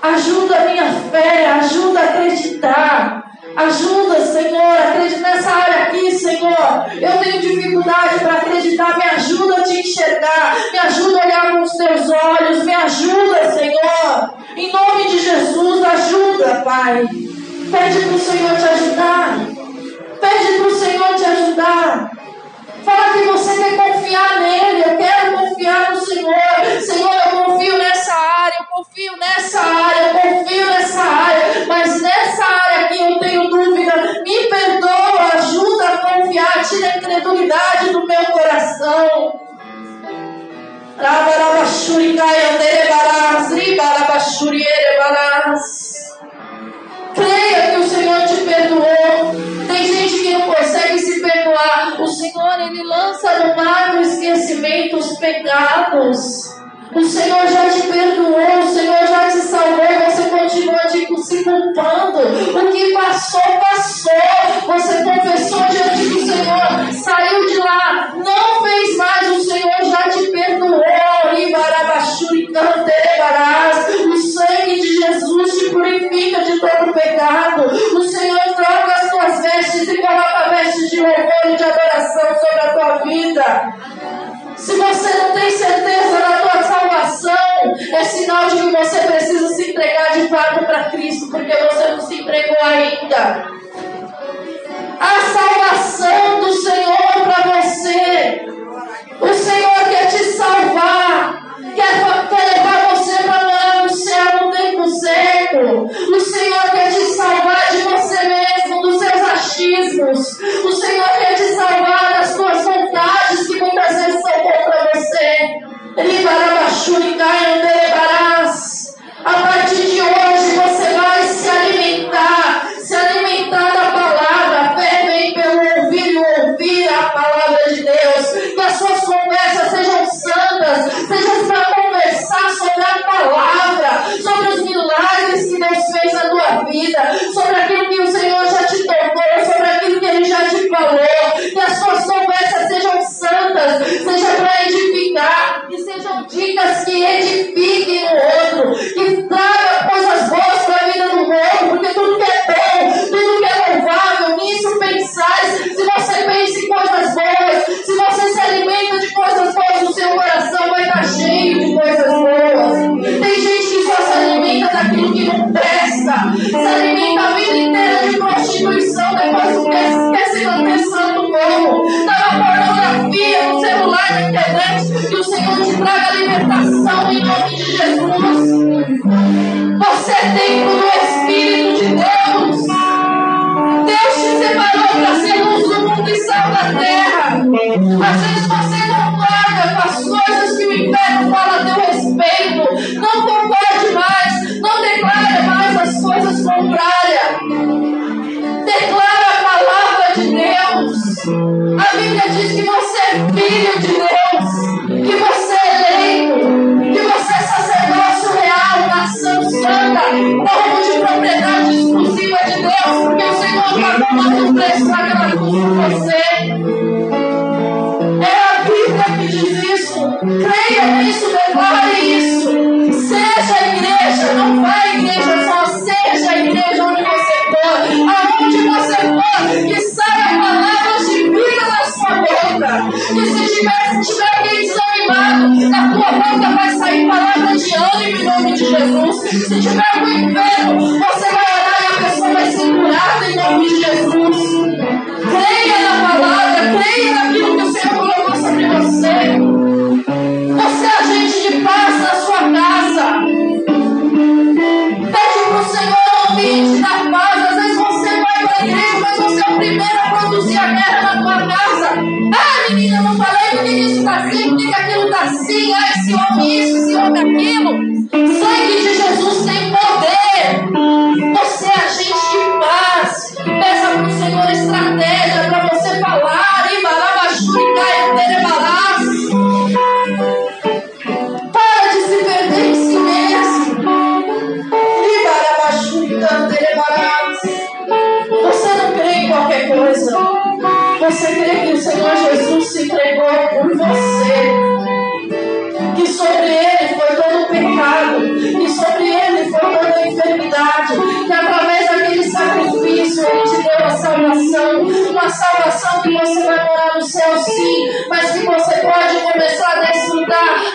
Ajuda a minha fé, ajuda a acreditar. Ajuda, Senhor, a acreditar nessa área aqui, Senhor. Eu tenho dificuldade para acreditar. Me ajuda a te enxergar. Me ajuda a olhar com os teus olhos. Me ajuda, Senhor. Em nome de Jesus, ajuda, Pai. Pede para o Senhor te ajudar. Pede para o Senhor te ajudar. Fala que você quer confiar nele. Eu quero confiar no Senhor. Senhor, eu confio nessa área, eu confio nessa área, eu confio nessa área. Mas nessa área aqui eu tenho dúvida. Me perdoa, ajuda a confiar, tira a incredulidade do meu coração. Creia que o Senhor te perdoou. Tem gente que não consegue se perdoar. O Senhor, Ele lança no mar do esquecimento os pecados. O Senhor já te perdoou, o Senhor já te salvou, você continua tipo, se culpando. O que passou, passou. Você confessou diante do Senhor, saiu de lá, não fez mais, de todo pecado. O Senhor troca as tuas vestes e coloca vestes de louvor e de adoração sobre a tua vida. Se você não tem certeza da tua salvação, é sinal de que você precisa se entregar de fato para Cristo, porque você não se entregou ainda. A salvação do Senhor para você. O Senhor quer te salvar, quer, quer levar certo. O Senhor quer te salvar de você mesmo, dos seus achismos. O Senhor quer te salvar das suas vontades que muitas vezes são contra você. A partir de hoje sobre aquilo que o Senhor já te tocou, sobre aquilo que Ele já te falou. Que as suas conversas sejam santas, seja para edificar, que sejam dicas que edifiquem o outro, que traga coisas boas para a vida do outro, porque tudo que é bom, tudo que é louvável, nisso pensais. Se você pensa em coisas boas, se você se alimenta de coisas boas, o seu coração vai estar cheio de coisas boas. Tem gente que só se alimenta daquilo que não presta, se alimenta a vida inteira de prostituição, depois quer, quer se santo como? Está na pornografia, no celular, na internet, que o Senhor te traga libertação em nome de Jesus. Você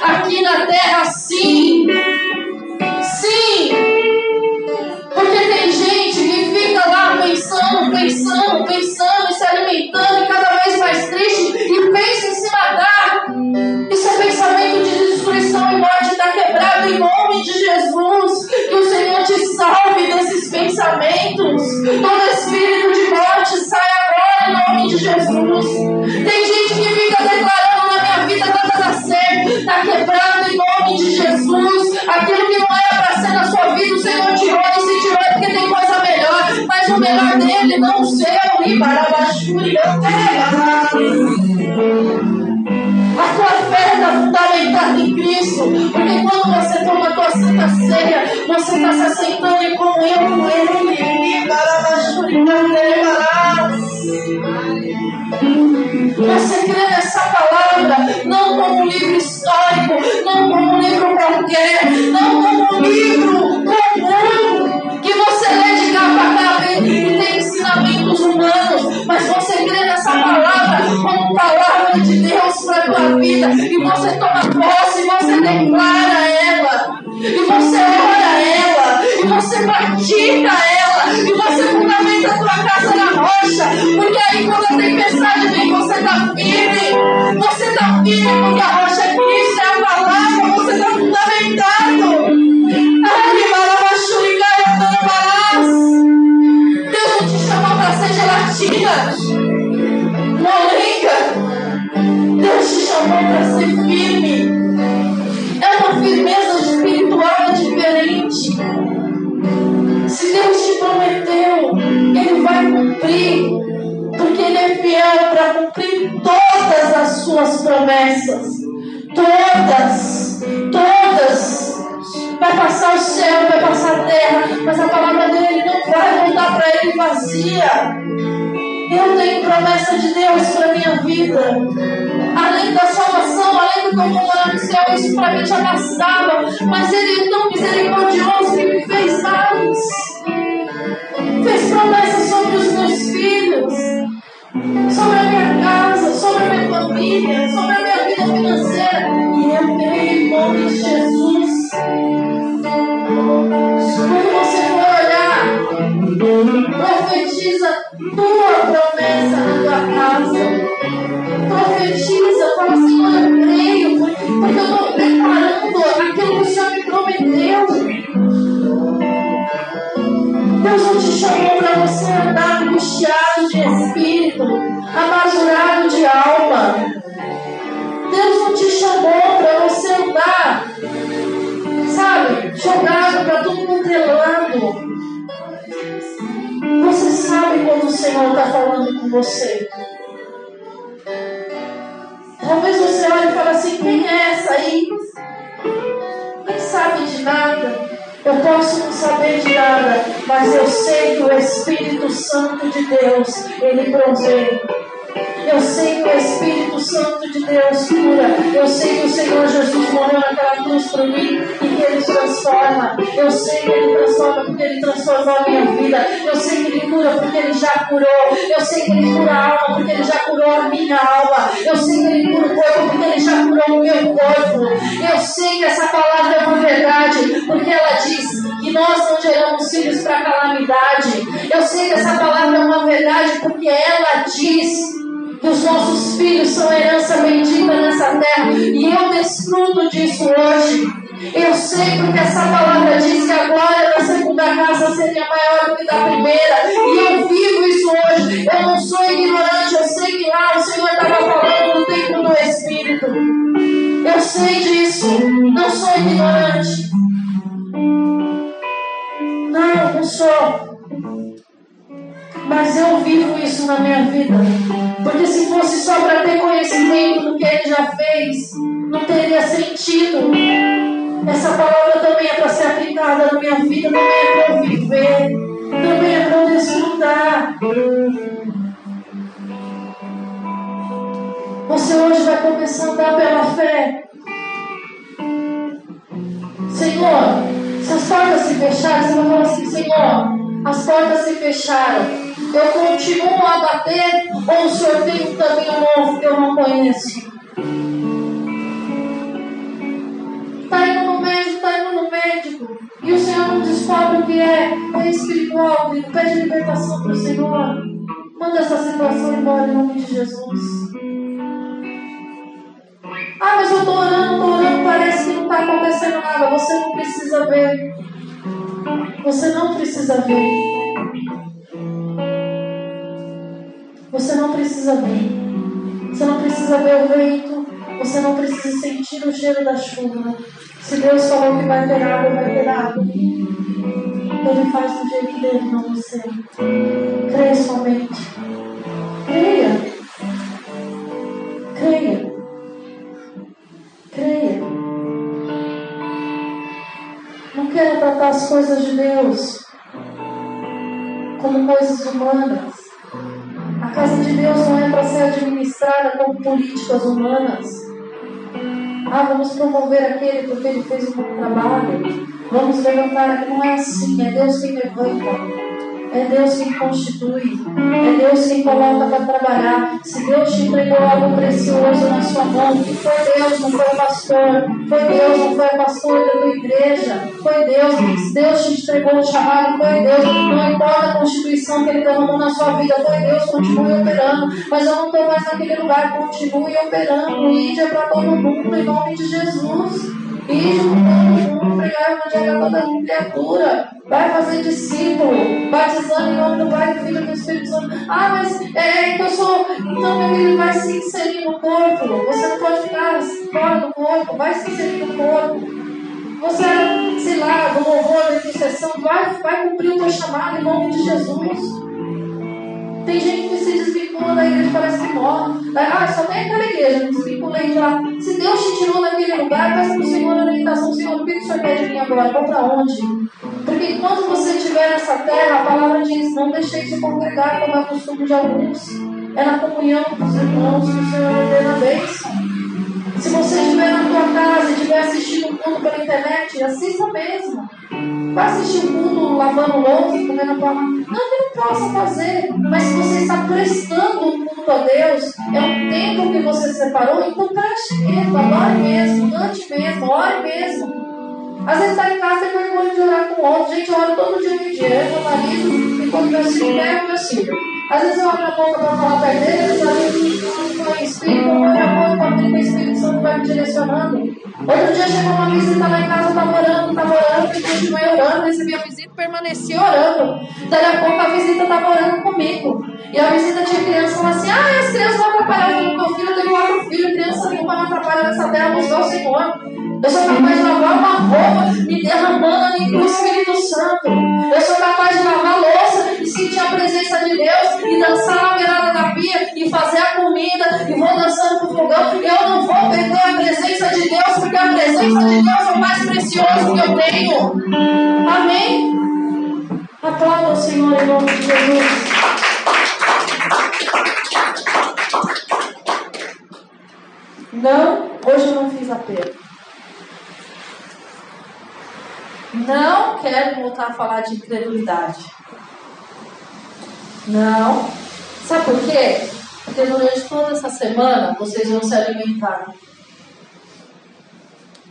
desfrutar seu. E para a tua fé está fundamentada em Cristo. Porque quando você toma a tua santa ceia, você está se aceitando em comunhão com Ele. Você crê nessa palavra, não como um livro histórico, não como um livro qualquer, não como um livro e você toma posse, e você declara ela, e você ora ela, e você pratica ela, e você fundamenta a tua casa na rocha, porque aí quando a tempestade vem, você está firme, você está firme porque a rocha é Cristo, é a palavra, você está fundamentado. Deus não te chamou para ser gelatina, Ser firme. É uma firmeza espiritual diferente. Se Deus te prometeu, Ele vai cumprir, porque Ele é fiel para cumprir todas as suas promessas. Todas, todas. Vai passar o céu, vai passar a terra, mas a palavra dele não vai voltar para ele vazia. Eu tenho promessa de Deus para minha vida. Além da salvação, além do morar no céu, isso para mim já bastava. Mas Ele é tão misericordioso que me fez mais. Fez promessas sobre os meus filhos, sobre a minha casa, sobre a minha família, sobre a minha vida financeira. E eu creio em nome de Profetiza, fala, Senhor, eu creio, porque, porque eu estou preparando aquilo que o Senhor me prometeu. Deus não te chamou para você andar angustiado de espírito, amargurado de alma. Deus não te chamou para você andar, sabe, jogado para todo mundo telando. Você sabe quando o Senhor está falando com você. Talvez você olhe e fale assim, quem é essa aí? Nem sabe de nada. Eu posso não saber de nada, mas eu sei que o Espírito Santo de Deus, ele provém. Eu sei que o Espírito Santo de Deus cura. Eu sei que o Senhor Jesus morreu naquela cruz por mim e que Ele transforma. Eu sei que Ele transforma porque Ele transformou a minha vida. Eu sei que Ele cura porque Ele já curou. Eu sei que Ele cura a alma porque Ele já curou a minha alma. Eu sei que Ele cura o corpo porque Ele já curou o meu corpo. Eu sei que essa palavra é uma verdade porque ela diz que nós não geramos filhos para calamidade. Eu sei que essa palavra é uma verdade porque ela diz que os nossos filhos são herança bendita nessa terra. E eu desfruto disso hoje. Eu sei porque essa palavra diz que a glória da segunda casa seria maior do que da primeira. E eu vivo isso hoje. Eu não sou ignorante. Eu sei que lá o Senhor estava falando no tempo do Espírito. Eu sei disso. Não sou ignorante. Não, não sou. Mas eu vivo isso na minha vida. Porque se fosse só para ter conhecimento do que ele já fez, não teria sentido. Essa palavra também é para ser aplicada na minha vida, também é para viver, também é para desfrutar. Você hoje vai começar a andar pela fé. Senhor, se as portas se fecharem, você vai falar assim, Senhor, as portas se fecharam. Eu continuo a bater ou o Senhor tem um caminho novo que eu não conheço? E o Senhor não descobre o que é. É espiritual, filho. Pede libertação para o Senhor. Manda essa situação embora em nome de Jesus. Ah, mas eu estou orando, estou orando, parece que não está acontecendo nada. Você não precisa ver. Você não precisa ver. Você não precisa ver. Você não precisa ver o vento. Você não precisa sentir o cheiro da chuva. Se Deus falou que vai ter água, vai ter água. Ele faz do jeito dele, não você. Creia somente. Creia. Creia. Creia. Não quero tratar as coisas de Deus como coisas humanas. A casa de Deus não é para ser administrada como políticas humanas. Ah, vamos promover aquele porque ele fez um bom trabalho. Vamos levantar. Não é assim. É Deus quem levanta. É Deus quem constitui. É Deus quem coloca para trabalhar. Se Deus te entregou algo precioso na sua mão, foi Deus, não foi o pastor. Foi Deus, não foi o pastor da tua igreja. Foi Deus. Se Deus te entregou o chamado, foi Deus. Não importa a constituição que Ele derramou na sua vida, foi Deus. Continue operando. Mas eu não estou mais naquele lugar. Continue operando. É para todo mundo em nome de Jesus. Ide para todo mundo, pregar o evangelho a toda criatura. Vai fazer discípulo, batizando em nome do Pai, do Filho e do Espírito Santo. Ah, mas é, é que eu sou. Então, meu filho, vai se inserir no corpo. Você não pode ficar fora do corpo, vai se inserir no corpo. Você, sei lá, do louvor, da intercessão, vai, vai cumprir o teu chamado em nome de Jesus. Tem gente que se desvincula da igreja, parece que morre. Ah, só tem aquela igreja, desvinculei de lá. Se Deus te tirou daquele lugar, peça para o Senhor a orientação. Senhor, o que o Senhor quer de mim agora? Vou para onde? Porque enquanto você estiver nessa terra, a palavra diz: não deixei de congregar, como é costume de alguns. É na comunhão com os irmãos que o Senhor ordena a bênção. Se você estiver na tua casa e estiver assistindo um culto pela internet, assista mesmo. Vai assistir um culto lavando louça, comendo pão. Não que não possa fazer, mas se você está prestando um culto a Deus, é um tempo que você separou, então preste mesmo, adore mesmo, cante mesmo, ore mesmo. Às vezes está em casa e vergonha de orar com o outro. Gente, eu oro todo dia no dia. Eu, meu marido, enquanto meu filho pega meu filho. Às vezes eu abro a boca para falar dele, meu marido não espírito, eu abro a boca para com o Espírito Santo vai me direcionando. Outro dia chegou uma visita lá em casa, eu estava orando, estava orando, e continuei orando, recebi a visita e permaneci orando. Daí a pouco a visita estava orando comigo. E a visita tinha criança falando assim: ah, as crianças vão atrapalhar o meu filho, eu tenho quatro filhos, criança nenhuma não atrapalha nessa terra, buscar o Senhor. Eu sou capaz de lavar uma roupa me derramando ali o Espírito Santo. Eu sou capaz de lavar louça e sentir a presença de Deus e dançar na beirada da pia e fazer a comida e vou dançando pro fogão. Eu não vou perder a presença de Deus porque a presença de Deus é o mais precioso que eu tenho. Amém? Aplauda o Senhor em nome de Jesus. Não, hoje eu não fiz apelo. Não quero voltar a falar de incredulidade. Não. Sabe por quê? Porque durante toda essa semana vocês vão se alimentar.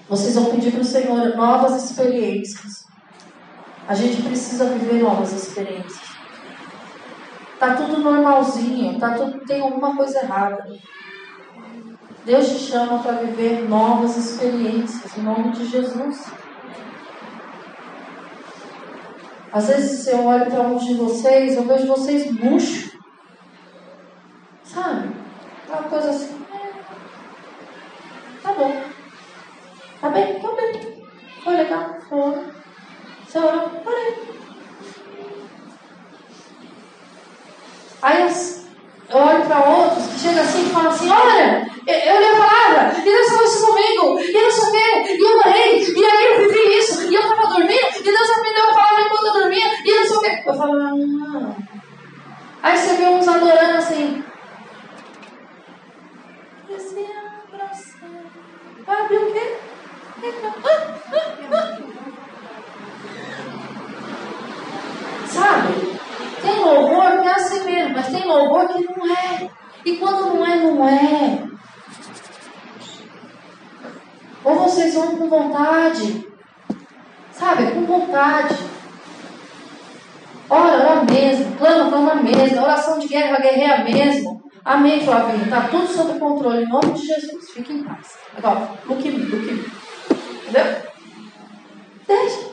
Vocês vão pedir para o Senhor novas experiências. A gente precisa viver novas experiências. Tá tudo normalzinho, tá tudo tem alguma coisa errada. Deus te chama para viver novas experiências em nome de Jesus. Às vezes eu olho para alguns de vocês, eu vejo vocês murchos. Sabe? Uma coisa assim. É, tá bom. Tá bem? Tá bem. Foi legal. Foi. Você orou? Orei. Aí eu olho para outros que chegam assim e falam assim: Olha, eu, li a palavra, e Deus falou isso comigo, e eu não sou o quê, e eu morri e aí eu vivi isso, e eu estava dormindo, e Deus me deu a palavra enquanto eu dormia, e eu não sou o quê. Eu falo, não, não. Aí você vê uns adorando assim. Se abraçar. Vai abrir o quê? Sabe? Ah, ah, ah. mas tem louvor que não é. E quando não é, não é. Ou vocês vão com vontade. Sabe, com vontade. Ora, ora mesmo. Clama, clama mesmo. Oração de guerra, guerreia mesmo. Amém, Flavinho. Está tudo sob controle. Em nome de Jesus. Fique em paz. Agora, look me, look me. Entendeu? Deixa.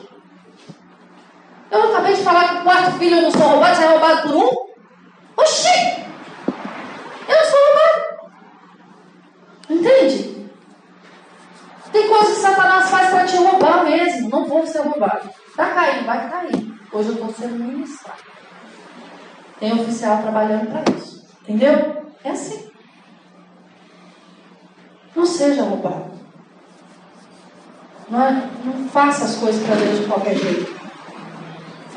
Eu acabei de falar que o quarto filho não sou roubado, você é roubado por um? Oxi! Eu não sou roubado. Entende? Tem coisas que Satanás faz para te roubar mesmo. Não vou ser roubado. Tá caindo, vai cair. Hoje eu estou sendo ministrado. Tem oficial trabalhando para isso. Entendeu? É assim. Não seja roubado. Não, é, não faça as coisas para Deus de qualquer jeito.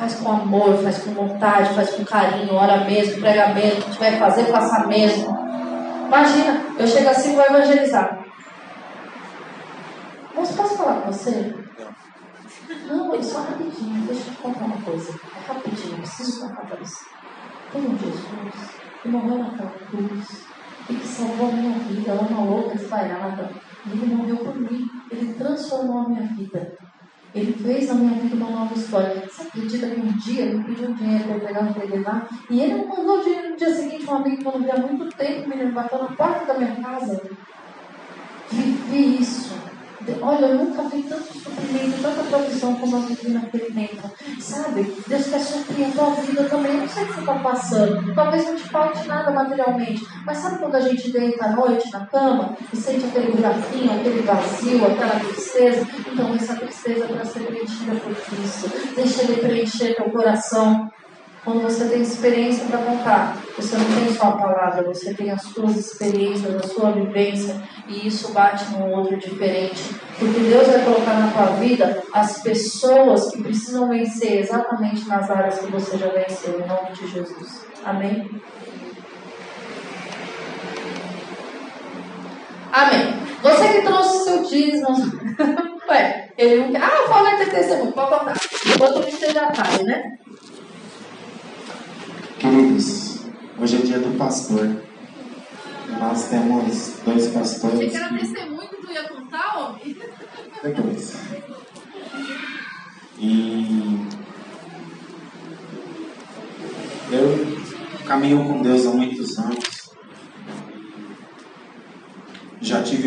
Faz com amor, faz com vontade, faz com carinho, ora mesmo, prega mesmo, que vai fazer, faça mesmo. Imagina, eu chego assim e vou evangelizar. Mas posso falar com você? Não, só rapidinho, deixa eu te contar uma coisa. É rapidinho, preciso contar para você. Tem um Jesus que morreu naquela cruz e que salvou a minha vida, uma louca desvaiada. Ele morreu por mim, ele transformou a minha vida. Ele fez na minha vida uma nova história. Você acredita que um dia ele pediu dinheiro para pegar no levar? E ele me mandou dinheiro no dia seguinte, um amigo que eu não via há muito tempo, me bateu na porta da minha casa. Vivi isso. Olha, eu nunca vi tanto sofrimento, tanta provisão como vivi naquele tempo. Sabe? Deus quer suprir a tua vida também. Eu não sei o que você está passando. Talvez não te falte nada materialmente. Mas sabe quando a gente deita à noite na cama e sente aquele buraquinho, aquele vazio, aquela tristeza? Então essa tristeza para ser preenchida por Cristo. Deixa Ele preencher teu coração. Quando você tem experiência para contar, você não tem só a palavra, você tem as suas experiências, a sua vivência, e isso bate num outro diferente. Porque Deus vai colocar na tua vida as pessoas que precisam vencer exatamente nas áreas que você já venceu, em nome de Jesus. Amém? Amém. Você que trouxe seu dízimo. Ué, ele não quer. Ah, falo ter testemunho, pode contar. Enquanto eu esteja tarde, né? Queridos, hoje é dia do pastor. Nós temos dois pastores. Achei que era testemunho que tu ia contar, homem? Depois. E eu caminho com Deus há muitos anos. Já tive